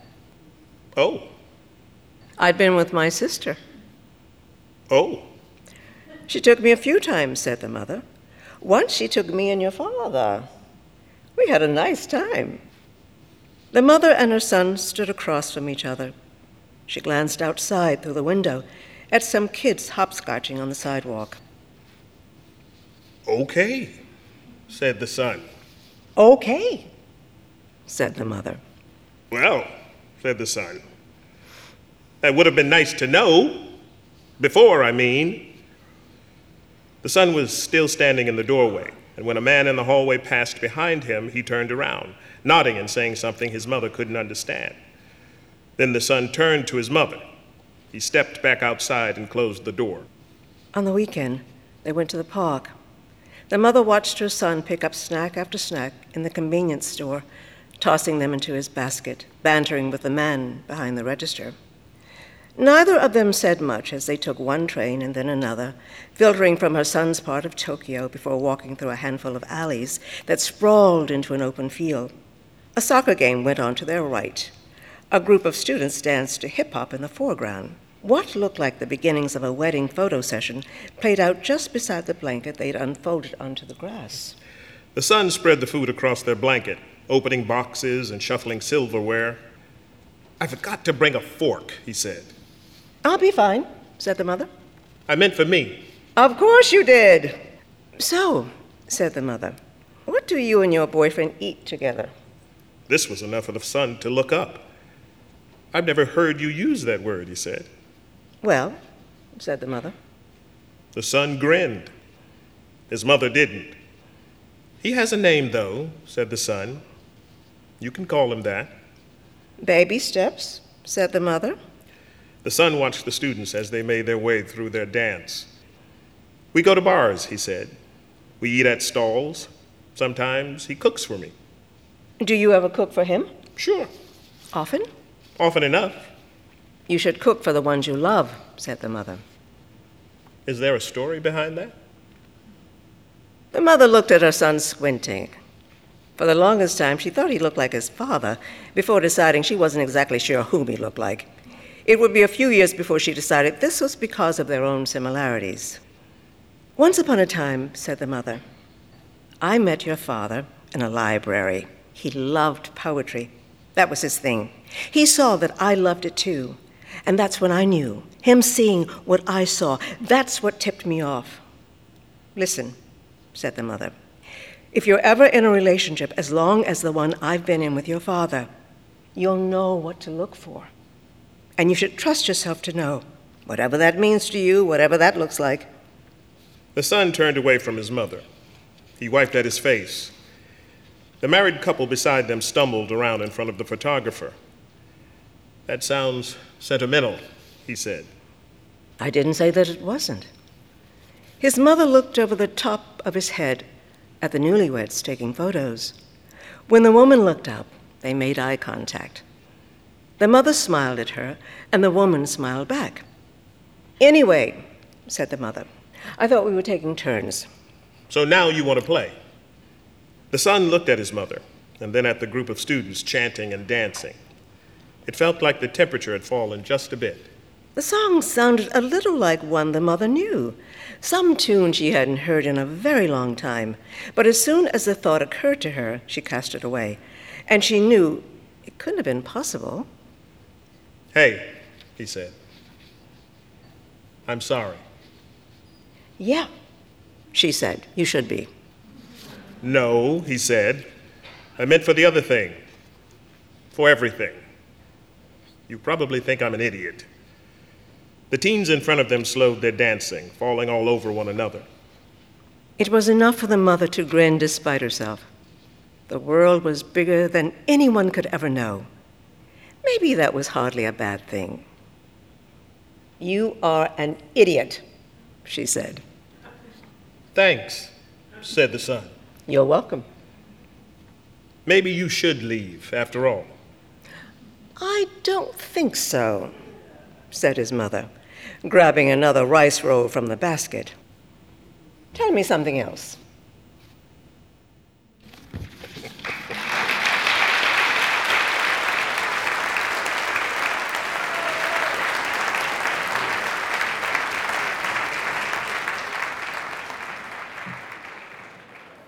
Oh. I'd been with my sister. Oh. She took me a few times, said the mother. Once she took me and your father. We had a nice time. The mother and her son stood across from each other. She glanced outside through the window at some kids hopscotching on the sidewalk. Okay, said the son. Okay, said the mother. Well, said the son, that would have been nice to know. Before, I mean. The son was still standing in the doorway, and when a man in the hallway passed behind him, he turned around, nodding and saying something his mother couldn't understand. Then the son turned to his mother. He stepped back outside and closed the door. On the weekend, they went to the park. The mother watched her son pick up snack after snack in the convenience store, tossing them into his basket, bantering with the man behind the register. Neither of them said much as they took one train and then another, filtering from her son's part of Tokyo before walking through a handful of alleys that sprawled into an open field. A soccer game went on to their right. A group of students danced to hip hop in the foreground. What looked like the beginnings of a wedding photo session played out just beside the blanket they'd unfolded onto the grass. The son spread the food across their blanket, opening boxes and shuffling silverware. I forgot to bring a fork, he said. I'll be fine, said the mother. I meant for me. Of course you did. So, said the mother, what do you and your boyfriend eat together? This was enough for the son to look up. I've never heard you use that word, he said. Well, said the mother. The son grinned. His mother didn't. He has a name, though, said the son. You can call him that. Baby steps, said the mother. The son watched the students as they made their way through their dance. We go to bars, he said. We eat at stalls. Sometimes he cooks for me. Do you ever cook for him? Sure. Often? Often enough. You should cook for the ones you love, said the mother. Is there a story behind that? The mother looked at her son squinting. For the longest time, she thought he looked like his father before deciding she wasn't exactly sure whom he looked like. It would be a few years before she decided this was because of their own similarities. Once upon a time, said the mother, I met your father in a library. He loved poetry. That was his thing. He saw that I loved it too. And that's when I knew. Him seeing what I saw, that's what tipped me off. Listen, said the mother. If you're ever in a relationship as long as the one I've been in with your father, you'll know what to look for. And you should trust yourself to know Whatever that means to you, whatever that looks like. The son turned away from his mother. He wiped at his face. The married couple beside them stumbled around in front of the photographer. That sounds sentimental, he said. I didn't say that it wasn't. His mother looked over the top of his head at the newlyweds taking photos. When the woman looked up, they made eye contact. The mother smiled at her, and the woman smiled back. Anyway, said the mother, I thought we were taking turns. So now you want to play? The son looked at his mother, and then at the group of students chanting and dancing. It felt like the temperature had fallen just a bit. The song sounded a little like one the mother knew, some tune she hadn't heard in a very long time. But as soon as the thought occurred to her, she cast it away, and she knew it couldn't have been possible. Hey, he said. I'm sorry. Yeah, she said. You should be. No, he said. I meant for the other thing. For everything. You probably think I'm an idiot. The teens in front of them slowed their dancing, falling all over one another. It was enough for the mother to grin despite herself. The world was bigger than anyone could ever know. Maybe that was hardly a bad thing. You are an idiot, she said. Thanks, said the son. You're welcome. Maybe you should leave, after all. I don't think so, said his mother grabbing another rice roll from the basket. Tell me something else.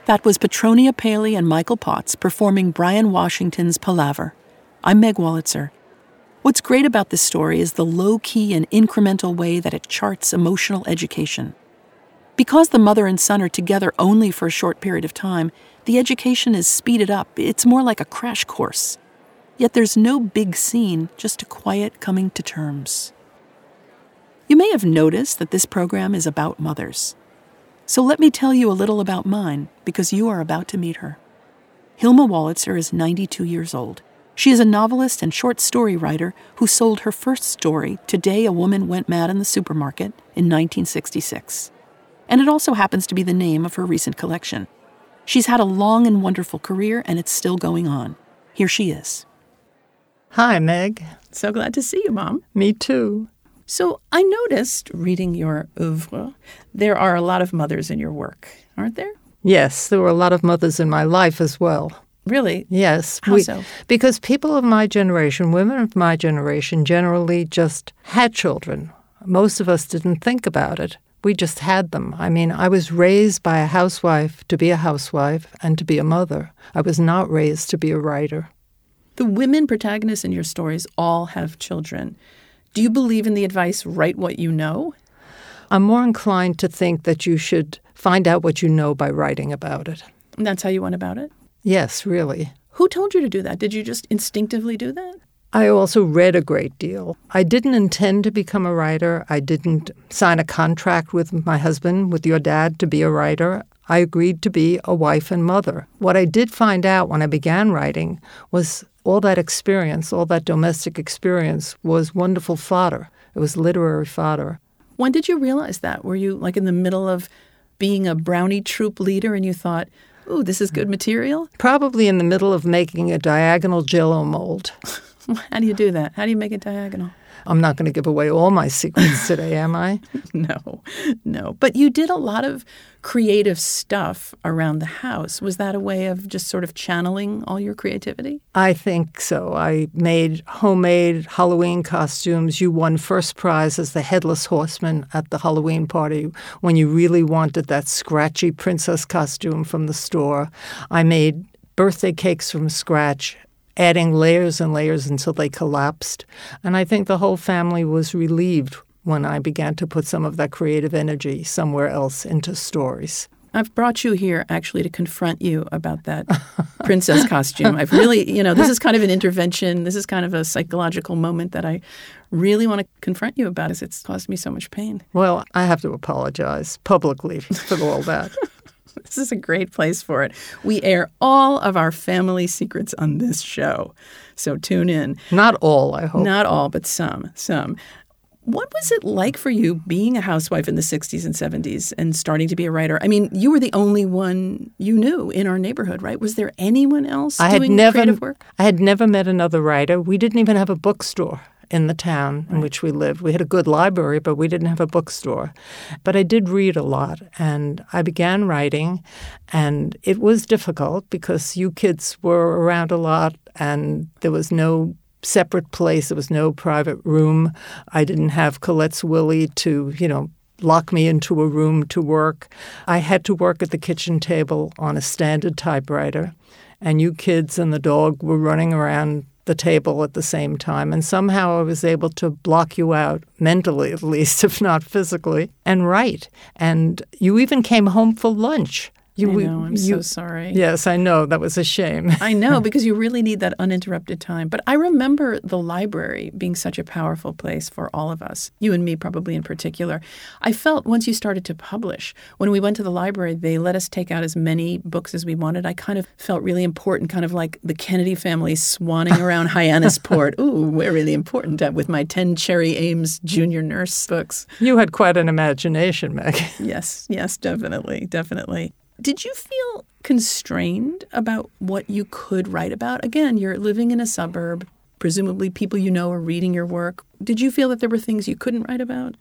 That was Petronia Paley and Michael Potts performing Bryan Washington's Palaver. I'm Meg Wolitzer. What's great about this story is the low key and incremental way that it charts emotional education. Because the mother and son are together only for a short period of time, the education is speeded up. It's more like a crash course. Yet there's no big scene, just a quiet coming to terms. You may have noticed that this program is about mothers. So let me tell you a little about mine, because you are about to meet her. Hilma Wolitzer is 92 years old. She is a novelist and short story writer who sold her first story, Today a Woman Went Mad in the Supermarket, in 1966. And it also happens to be the name of her recent collection. She's had a long and wonderful career, and it's still going on. Here she is. Hi, Meg. So glad to see you, Mom. Me too. So I noticed reading your oeuvre, there are a lot of mothers in your work, aren't there? Yes, there were a lot of mothers in my life as well. Really? Yes. How we, so? Because people of my generation, women of my generation, generally just had children. Most of us didn't think about it. We just had them. I mean, I was raised by a housewife to be a housewife and to be a mother. I was not raised to be a writer. The women protagonists in your stories all have children. Do you believe in the advice, write what you know? I'm more inclined to think that you should find out what you know by writing about it. And that's how you went about it? Yes, really. Who told you to do that? Did you just instinctively do that? I also read a great deal. I didn't intend to become a writer. I didn't sign a contract with my husband, with your dad, to be a writer. I agreed to be a wife and mother. What I did find out when I began writing was all that experience, all that domestic experience, was wonderful fodder. It was literary fodder. When did you realize that? Were you like in the middle of being a brownie troop leader and you thought, ooh, this is good material? Probably in the middle of making a diagonal jello mold. How do you do that? How do you make it diagonal? I'm not going to give away all my secrets today, am I? No, no. But you did a lot of creative stuff around the house. Was that a way of just sort of channeling all your creativity? I think so. I made homemade Halloween costumes. You won first prize as the headless horseman at the Halloween party when you really wanted that scratchy princess costume from the store. I made birthday cakes from scratch adding layers and layers until they collapsed. And I think the whole family was relieved when I began to put some of that creative energy somewhere else into stories. I've brought you here actually to confront you about that princess costume. I've really, you know, this is kind of an intervention. This is kind of a psychological moment that I really want to confront you about it. It's caused me so much pain. Well, I have to apologize publicly for all that. This is a great place for it. We air all of our family secrets on this show. So tune in. Not all, I hope. Not all, but some. Some. What was it like for you being a housewife in the 60s and 70s and starting to be a writer? I mean, you were the only one you knew in our neighborhood, right? Was there anyone else I had doing never, creative work? I had never met another writer. We didn't even have a bookstore in the town in which we lived. We had a good library, but we didn't have a bookstore. But I did read a lot, and I began writing, and it was difficult because you kids were around a lot, and there was no separate place. There was no private room. I didn't have Colette's Willy to, you know, lock me into a room to work. I had to work at the kitchen table on a standard typewriter, and you kids and the dog were running around the table at the same time. And somehow I was able to block you out, mentally at least, if not physically, and write. And you even came home for lunch. You, I know, I'm so sorry. Yes, I know. That was a shame. I know, because you really need that uninterrupted time. But I remember the library being such a powerful place for all of us, you and me probably in particular. I felt once you started to publish, when we went to the library, they let us take out as many books as we wanted. I kind of felt really important, kind of like the Kennedy family swanning around Hyannisport. Ooh, we're really important uh, with my 10 Cherry Ames junior nurse books. You had quite an imagination, Meg. Yes, yes, definitely, definitely. Did you feel constrained about what you could write about? Again, you're living in a suburb. Presumably, people you know are reading your work. Did you feel that there were things you couldn't write about?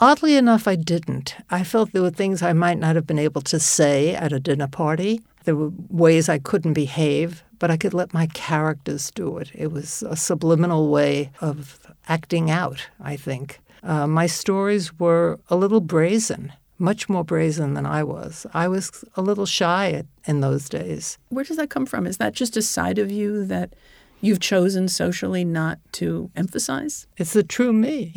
Oddly enough, I didn't. I felt there were things I might not have been able to say at a dinner party. There were ways I couldn't behave, but I could let my characters do it. It was a subliminal way of acting out, I think. Uh, my stories were a little brazen much more brazen than I was. I was a little shy at, in those days. Where does that come from? Is that just a side of you that you've chosen socially not to emphasize? It's the true me.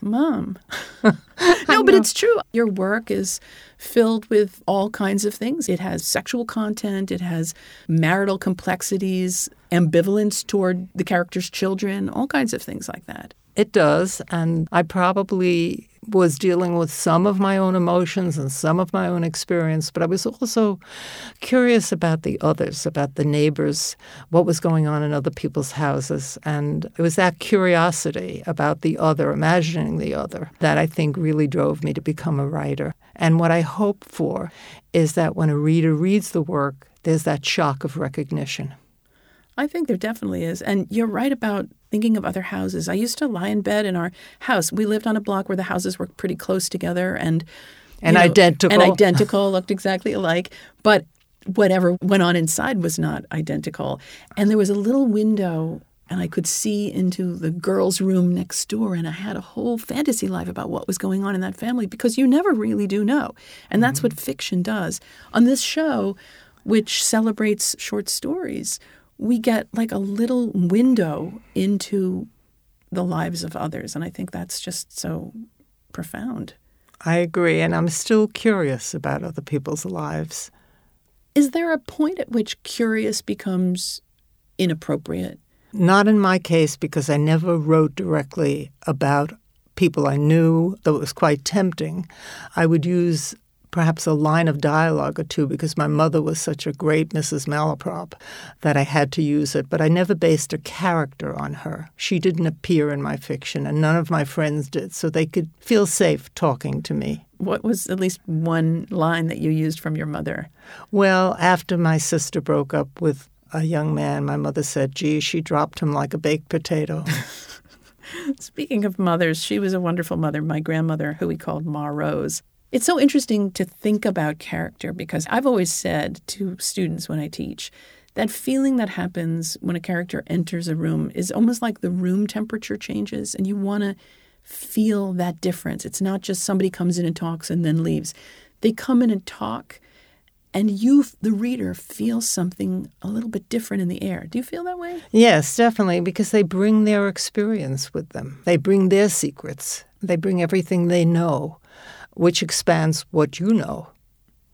Mom. no, but it's true. Your work is filled with all kinds of things. It has sexual content, it has marital complexities, ambivalence toward the character's children, all kinds of things like that. It does. And I probably was dealing with some of my own emotions and some of my own experience, but I was also curious about the others, about the neighbors, what was going on in other people's houses. And it was that curiosity about the other, imagining the other, that I think really drove me to become a writer. And what I hope for is that when a reader reads the work, there's that shock of recognition. I think there definitely is. And you're right about thinking of other houses. I used to lie in bed in our house. We lived on a block where the houses were pretty close together and and know, identical. And identical, looked exactly alike. But whatever went on inside was not identical. And there was a little window and I could see into the girl's room next door, and I had a whole fantasy life about what was going on in that family because you never really do know. And that's mm-hmm. what fiction does. On this show, which celebrates short stories, we get like a little window into the lives of others. And I think that's just so profound. I agree. And I'm still curious about other people's lives. Is there a point at which curious becomes inappropriate? Not in my case, because I never wrote directly about people I knew, though it was quite tempting. I would use perhaps a line of dialogue or two because my mother was such a great Mrs. Malaprop that I had to use it, but I never based a character on her. She didn't appear in my fiction, and none of my friends did, so they could feel safe talking to me. What was at least one line that you used from your mother? Well, after my sister broke up with a young man, my mother said, gee, she dropped him like a baked potato. Speaking of mothers, she was a wonderful mother. My grandmother, who we called Ma Rose, it's so interesting to think about character because I've always said to students when I teach that feeling that happens when a character enters a room is almost like the room temperature changes and you want to feel that difference. It's not just somebody comes in and talks and then leaves. They come in and talk and you the reader feels something a little bit different in the air. Do you feel that way? Yes, definitely because they bring their experience with them. They bring their secrets. They bring everything they know which expands what you know,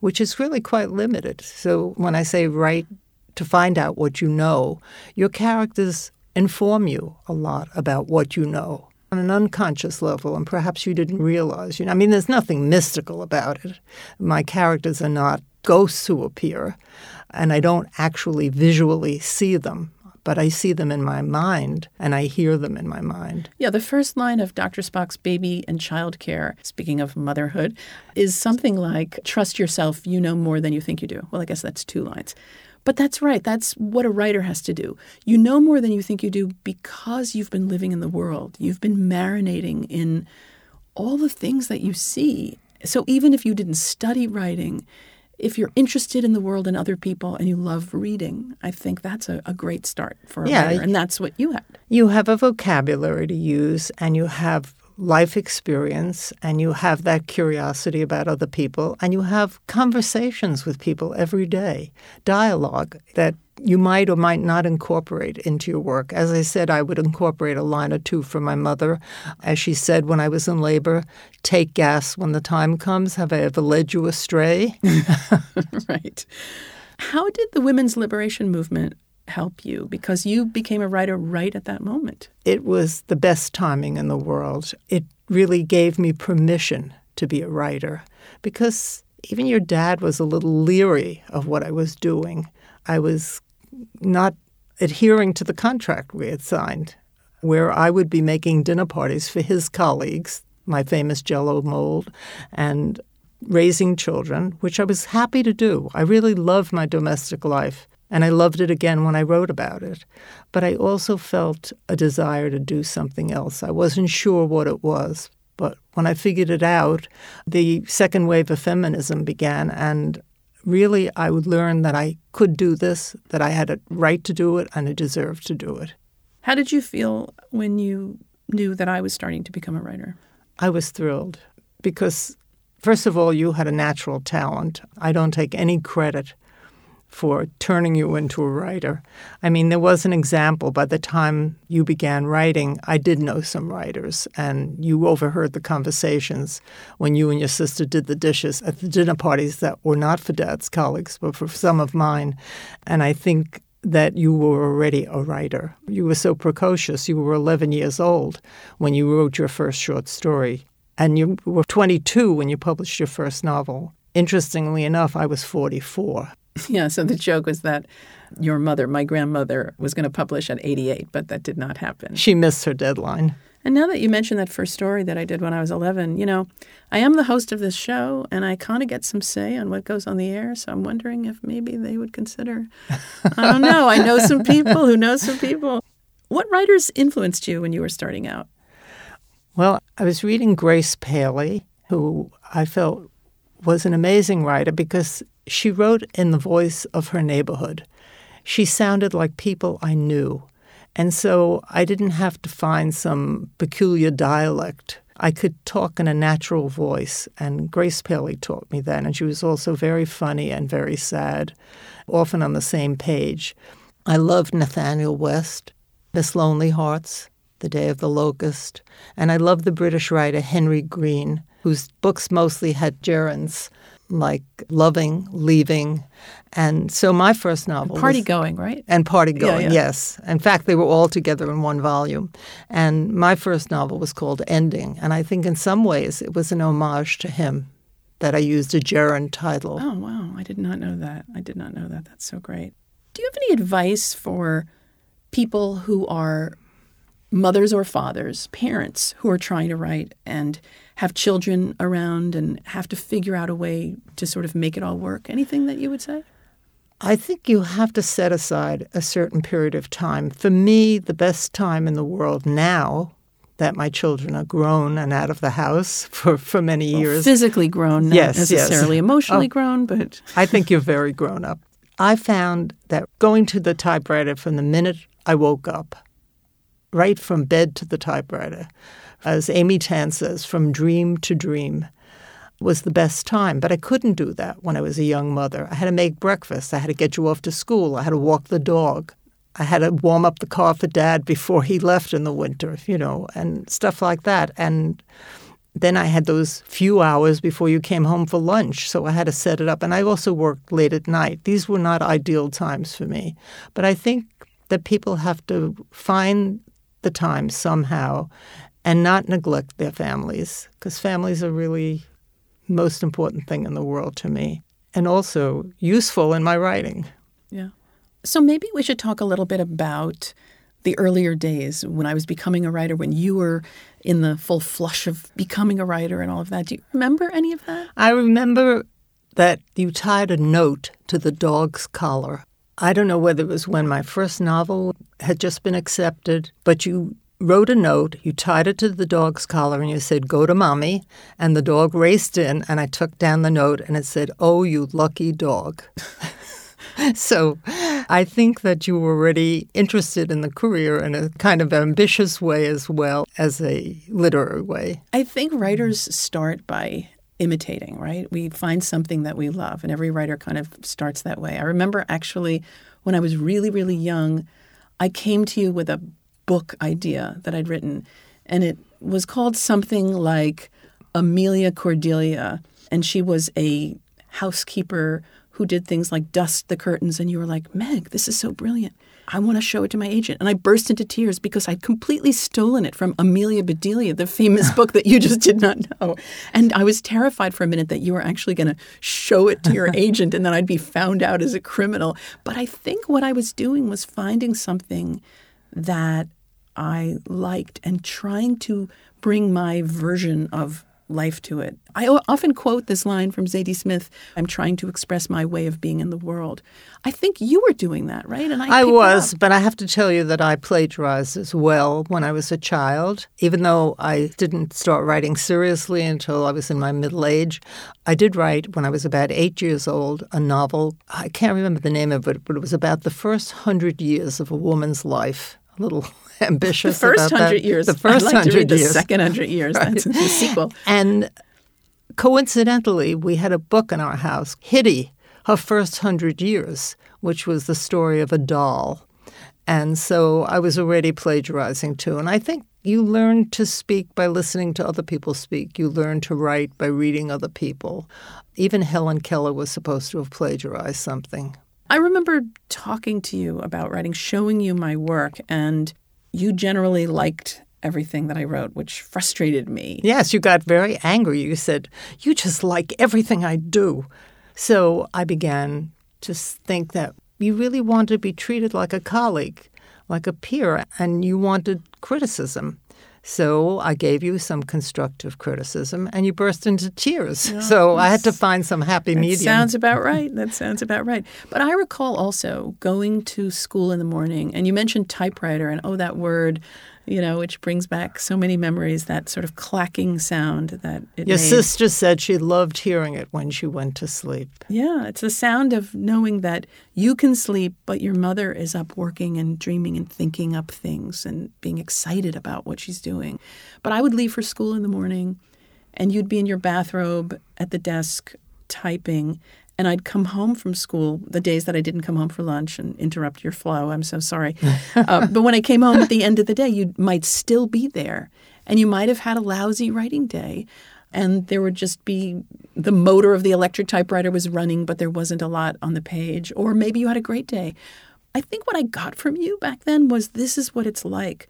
which is really quite limited. So when I say write to find out what you know, your characters inform you a lot about what you know on an unconscious level, and perhaps you didn't realize. You know, I mean, there's nothing mystical about it. My characters are not ghosts who appear, and I don't actually visually see them but I see them in my mind and I hear them in my mind. Yeah, the first line of Dr. Spock's baby and child care, speaking of motherhood, is something like trust yourself, you know more than you think you do. Well, I guess that's two lines. But that's right. That's what a writer has to do. You know more than you think you do because you've been living in the world. You've been marinating in all the things that you see. So even if you didn't study writing, if you're interested in the world and other people and you love reading, I think that's a, a great start for a yeah, writer. And that's what you had. You have a vocabulary to use and you have life experience and you have that curiosity about other people and you have conversations with people every day, dialogue that you might or might not incorporate into your work. As I said, I would incorporate a line or two from my mother. As she said when I was in labor, take gas when the time comes. Have I ever led you astray? right. How did the women's liberation movement help you? Because you became a writer right at that moment. It was the best timing in the world. It really gave me permission to be a writer because even your dad was a little leery of what I was doing. I was not adhering to the contract we had signed, where I would be making dinner parties for his colleagues, my famous jello mold, and raising children, which I was happy to do. I really loved my domestic life, and I loved it again when I wrote about it. But I also felt a desire to do something else. I wasn't sure what it was. But when I figured it out, the second wave of feminism began, and really I would learn that I could do this, that I had a right to do it, and I deserved to do it. How did you feel when you knew that I was starting to become a writer? I was thrilled because, first of all, you had a natural talent. I don't take any credit for turning you into a writer. I mean, there was an example. By the time you began writing, I did know some writers, and you overheard the conversations when you and your sister did the dishes at the dinner parties that were not for Dad's colleagues, but for some of mine. And I think that you were already a writer. You were so precocious. You were 11 years old when you wrote your first short story, and you were 22 when you published your first novel. Interestingly enough, I was 44. Yeah, so the joke was that your mother, my grandmother, was going to publish at 88, but that did not happen. She missed her deadline. And now that you mentioned that first story that I did when I was 11, you know, I am the host of this show and I kind of get some say on what goes on the air. So I'm wondering if maybe they would consider. I don't know. I know some people who know some people. What writers influenced you when you were starting out? Well, I was reading Grace Paley, who I felt was an amazing writer because she wrote in the voice of her neighborhood. She sounded like people I knew. And so I didn't have to find some peculiar dialect. I could talk in a natural voice, and Grace Paley taught me that. And she was also very funny and very sad, often on the same page. I loved Nathanael West, Miss Lonely Hearts, The Day of the Locust, and I loved the British writer Henry Green, whose books mostly had gerunds like loving, leaving. And so my first novel Party was, Going, right? And Party Going, yeah. yes. In fact, they were all together in one volume. And my first novel was called Ending. And I think in some ways it was an homage to him that I used a gerund title. Oh, wow. I did not know that. I did not know that. That's so great. Do you have any advice for people who are mothers or fathers, parents who are trying to write and have children around and have to figure out a way to sort of make it all work? Anything that you would say? I think you have to set aside a certain period of time. For me, the best time in the world now that my children are grown and out of the house for, for many well, years. Physically grown, not yes, necessarily yes. emotionally oh, grown, but I think you're very grown up. I found that going to the typewriter from the minute I woke up, right from bed to the typewriter, as Amy Tan says, from dream to dream, was the best time. But I couldn't do that when I was a young mother. I had to make breakfast. I had to get you off to school. I had to walk the dog. I had to warm up the car for dad before he left in the winter, you know, and stuff like that. And then I had those few hours before you came home for lunch, so I had to set it up. And I also worked late at night. These were not ideal times for me. But I think that people have to find the time somehow and not neglect their families because families are really most important thing in the world to me and also useful in my writing. Yeah. So maybe we should talk a little bit about the earlier days when I was becoming a writer, when you were in the full flush of becoming a writer and all of that. Do you remember any of that? I remember that you tied a note to the dog's collar. I don't know whether it was when my first novel had just been accepted, but you wrote a note, you tied it to the dog's collar, and you said, Go to mommy. And the dog raced in, and I took down the note, and it said, Oh, you lucky dog. so I think that you were already interested in the career in a kind of ambitious way as well as a literary way. I think writers start by imitating, right? We find something that we love, and every writer kind of starts that way. I remember actually when I was really, really young, I came to you with a book idea that I'd written, and it was called something like Amelia Cordelia, and she was a housekeeper who did things like dust the curtains, and you were like, Meg, this is so brilliant. I want to show it to my agent. And I burst into tears because I'd completely stolen it from Amelia Bedelia, the famous book that you just did not know. And I was terrified for a minute that you were actually going to show it to your agent and then I'd be found out as a criminal. But I think what I was doing was finding something that I liked and trying to bring my version of life to it. I often quote this line from Zadie Smith I'm trying to express my way of being in the world. I think you were doing that, right? And I, I was, but I have to tell you that I plagiarized as well when I was a child. Even though I didn't start writing seriously until I was in my middle age, I did write when I was about eight years old a novel. I can't remember the name of it, but it was about the first hundred years of a woman's life. A little ambitious. The first hundred years. The first I'd like hundred years. The second hundred years. Right. That's the sequel. And coincidentally, we had a book in our house, Hitty, her first hundred years, which was the story of a doll. And so I was already plagiarizing too. And I think you learn to speak by listening to other people speak. You learn to write by reading other people. Even Helen Keller was supposed to have plagiarized something. I remember talking to you about writing, showing you my work, and you generally liked everything that I wrote, which frustrated me. Yes, you got very angry. You said, You just like everything I do. So I began to think that you really wanted to be treated like a colleague, like a peer, and you wanted criticism. So I gave you some constructive criticism, and you burst into tears. No, so I had to find some happy that medium. Sounds about right. That sounds about right. But I recall also going to school in the morning, and you mentioned typewriter, and oh, that word you know, which brings back so many memories, that sort of clacking sound that it Your made. sister said she loved hearing it when she went to sleep. Yeah, it's the sound of knowing that you can sleep, but your mother is up working and dreaming and thinking up things and being excited about what she's doing. But I would leave for school in the morning and you'd be in your bathrobe at the desk typing and I'd come home from school the days that I didn't come home for lunch and interrupt your flow. I'm so sorry. uh, but when I came home at the end of the day, you might still be there, and you might have had a lousy writing day. And there would just be the motor of the electric typewriter was running, but there wasn't a lot on the page. Or maybe you had a great day. I think what I got from you back then was this is what it's like.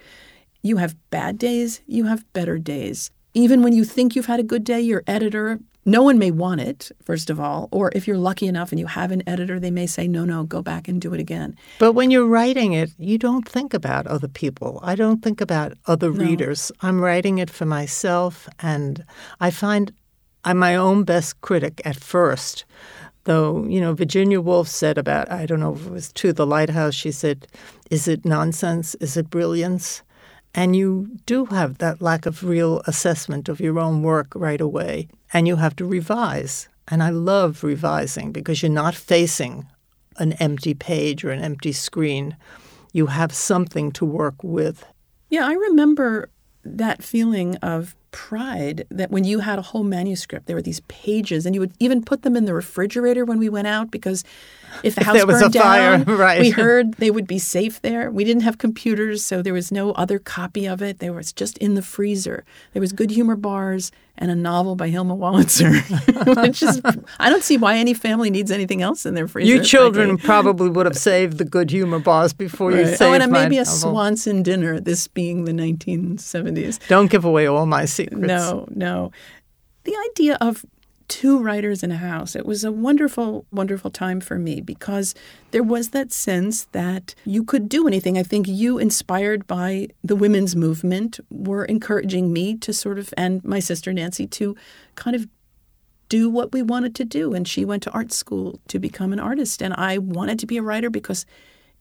You have bad days, you have better days. Even when you think you've had a good day, your editor no one may want it, first of all, or if you're lucky enough and you have an editor, they may say, no, no, go back and do it again. But when you're writing it, you don't think about other people. I don't think about other no. readers. I'm writing it for myself, and I find I'm my own best critic at first. Though, you know, Virginia Woolf said about, I don't know if it was to the lighthouse, she said, Is it nonsense? Is it brilliance? And you do have that lack of real assessment of your own work right away. And you have to revise. And I love revising because you're not facing an empty page or an empty screen. You have something to work with. Yeah, I remember that feeling of pride that when you had a whole manuscript, there were these pages, and you would even put them in the refrigerator when we went out because if the house was burned a down, fire, right. we heard they would be safe there. We didn't have computers, so there was no other copy of it. There was just in the freezer. There was good humor bars and a novel by Hilma Wolitzer. Which is, I don't see why any family needs anything else in their freezer. You children probably would have saved the good humor bars before you Right. saved Oh, and maybe a novel. Swanson dinner. This being the 1970s. Don't give away all my secrets. No, no. The idea of two writers in a house, it was a wonderful, wonderful time for me because there was that sense that you could do anything. I think you, inspired by the women's movement, were encouraging me to sort of, and my sister Nancy, to kind of do what we wanted to do. And she went to art school to become an artist. And I wanted to be a writer because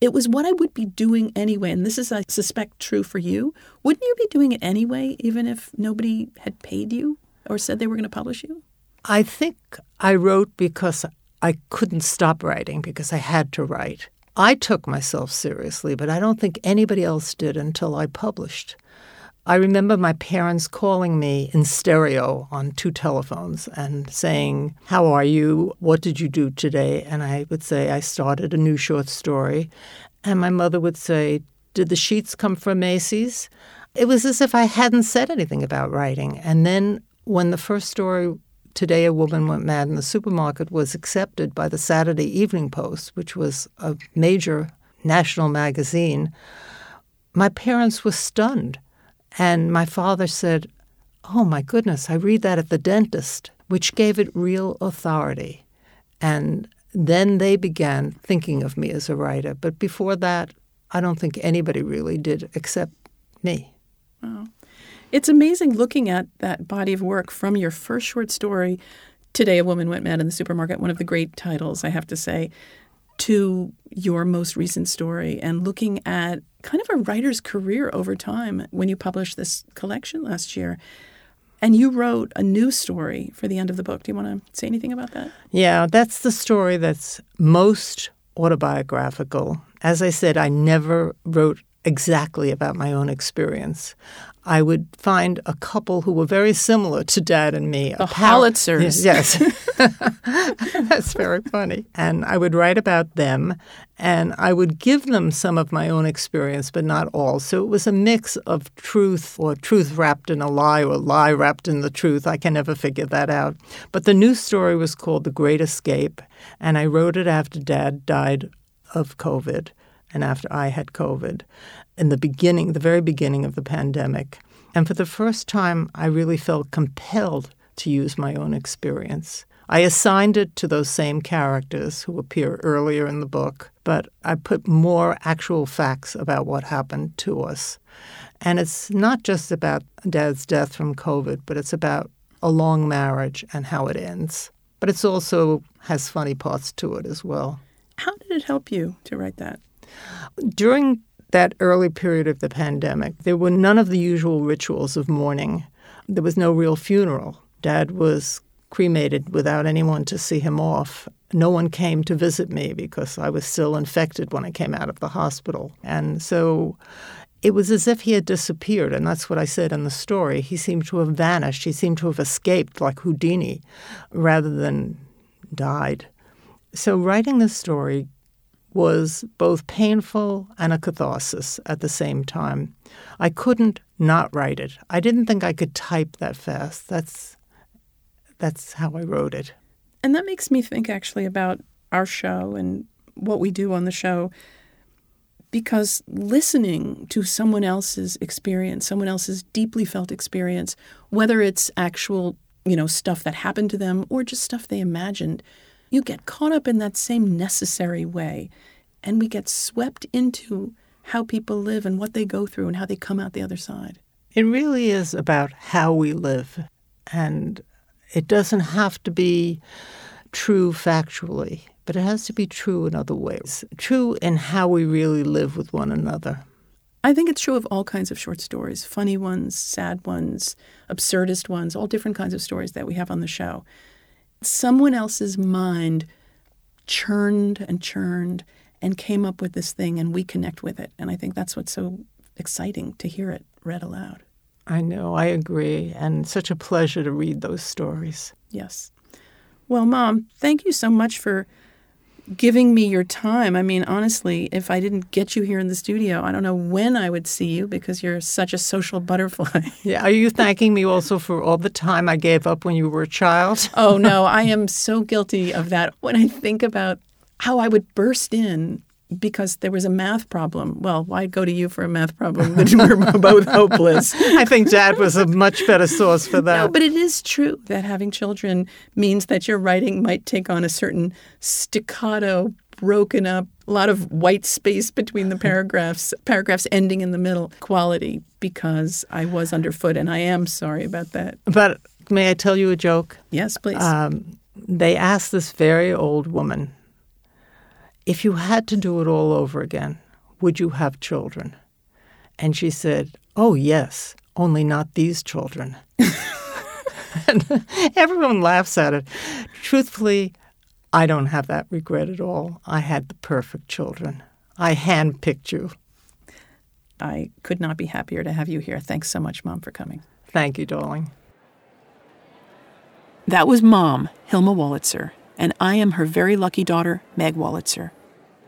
it was what I would be doing anyway. And this is, I suspect, true for you. Wouldn't you be doing it anyway, even if nobody had paid you or said they were going to publish you? I think I wrote because I couldn't stop writing because I had to write. I took myself seriously, but I don't think anybody else did until I published. I remember my parents calling me in stereo on two telephones and saying, How are you? What did you do today? And I would say, I started a new short story. And my mother would say, Did the sheets come from Macy's? It was as if I hadn't said anything about writing. And then when the first story, Today a Woman Went Mad in the Supermarket, was accepted by the Saturday Evening Post, which was a major national magazine, my parents were stunned. And my father said, Oh my goodness, I read that at the dentist, which gave it real authority. And then they began thinking of me as a writer. But before that, I don't think anybody really did except me. It's amazing looking at that body of work from your first short story, Today a Woman Went Mad in the Supermarket, one of the great titles, I have to say, to your most recent story and looking at kind of a writer's career over time when you published this collection last year. And you wrote a new story for the end of the book. Do you want to say anything about that? Yeah, that's the story that's most autobiographical. As I said, I never wrote exactly about my own experience. I would find a couple who were very similar to Dad and me. The Holitzers. Yes. That's very funny. And I would write about them and I would give them some of my own experience, but not all. So it was a mix of truth or truth wrapped in a lie or lie wrapped in the truth. I can never figure that out. But the new story was called The Great Escape, and I wrote it after Dad died of COVID and after I had COVID in the beginning, the very beginning of the pandemic. And for the first time, I really felt compelled to use my own experience. I assigned it to those same characters who appear earlier in the book, but I put more actual facts about what happened to us. And it's not just about Dad's death from COVID, but it's about a long marriage and how it ends. But it's also has funny parts to it as well. How did it help you to write that? During that early period of the pandemic, there were none of the usual rituals of mourning. There was no real funeral. Dad was cremated without anyone to see him off. No one came to visit me because I was still infected when I came out of the hospital. And so it was as if he had disappeared. And that's what I said in the story. He seemed to have vanished. He seemed to have escaped like Houdini rather than died. So writing this story was both painful and a catharsis at the same time. I couldn't not write it. I didn't think I could type that fast. That's that's how I wrote it. And that makes me think actually about our show and what we do on the show because listening to someone else's experience, someone else's deeply felt experience, whether it's actual, you know, stuff that happened to them or just stuff they imagined, you get caught up in that same necessary way and we get swept into how people live and what they go through and how they come out the other side. It really is about how we live. And it doesn't have to be true factually, but it has to be true in other ways. True in how we really live with one another. I think it's true of all kinds of short stories funny ones, sad ones, absurdist ones, all different kinds of stories that we have on the show. Someone else's mind churned and churned and came up with this thing, and we connect with it. And I think that's what's so exciting to hear it read aloud. I know, I agree. And such a pleasure to read those stories. Yes. Well, Mom, thank you so much for giving me your time. I mean, honestly, if I didn't get you here in the studio, I don't know when I would see you because you're such a social butterfly. Yeah. Are you thanking me also for all the time I gave up when you were a child? oh, no. I am so guilty of that. When I think about how I would burst in because there was a math problem. Well, why go to you for a math problem when we're both hopeless? I think Dad was a much better source for that. No, but it is true that having children means that your writing might take on a certain staccato, broken up, a lot of white space between the paragraphs, paragraphs ending in the middle quality because I was underfoot and I am sorry about that. But may I tell you a joke? Yes, please. Um, they asked this very old woman if you had to do it all over again, would you have children? And she said, Oh, yes, only not these children. and everyone laughs at it. Truthfully, I don't have that regret at all. I had the perfect children. I handpicked you. I could not be happier to have you here. Thanks so much, Mom, for coming. Thank you, darling. That was Mom, Hilma Wolitzer, and I am her very lucky daughter, Meg Wolitzer.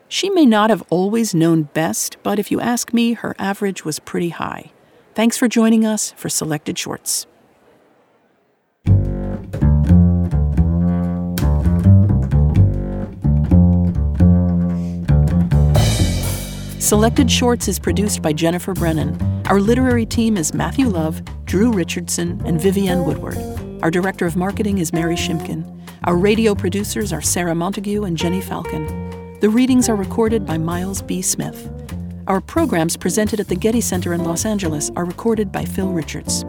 She may not have always known best, but if you ask me, her average was pretty high. Thanks for joining us for Selected Shorts. Selected Shorts is produced by Jennifer Brennan. Our literary team is Matthew Love, Drew Richardson, and Vivienne Woodward. Our director of marketing is Mary Shimkin. Our radio producers are Sarah Montague and Jenny Falcon. The readings are recorded by Miles B. Smith. Our programs presented at the Getty Center in Los Angeles are recorded by Phil Richards.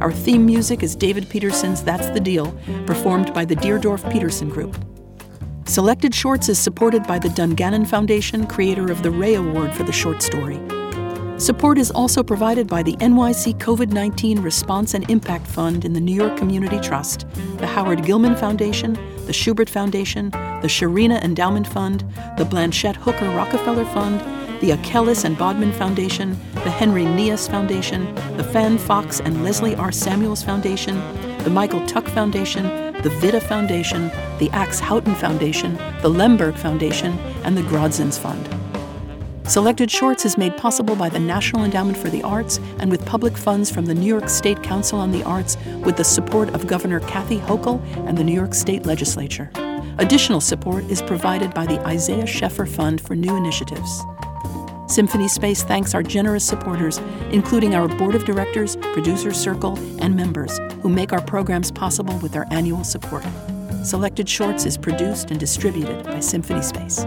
Our theme music is David Peterson's That's the Deal, performed by the Deardorf Peterson Group. Selected Shorts is supported by the Dungannon Foundation, creator of the Rea Award for the short story. Support is also provided by the NYC COVID 19 Response and Impact Fund in the New York Community Trust, the Howard Gilman Foundation, the Shubert Foundation, the Sharina Endowment Fund, the Blanchette Hooker Rockefeller Fund, the Achelis and Bodman Foundation, the Henry Nias Foundation, the Fan Fox and Leslie R. Samuels Foundation, the Michael Tuck Foundation, the Vida Foundation, the Axe Houghton Foundation, the Lemberg Foundation, and the Grodzins Fund. Selected Shorts is made possible by the National Endowment for the Arts and with public funds from the New York State Council on the Arts with the support of Governor Kathy Hochul and the New York State Legislature. Additional support is provided by the Isaiah Sheffer Fund for New Initiatives. Symphony Space thanks our generous supporters, including our board of directors, producer circle, and members, who make our programs possible with their annual support. Selected Shorts is produced and distributed by Symphony Space.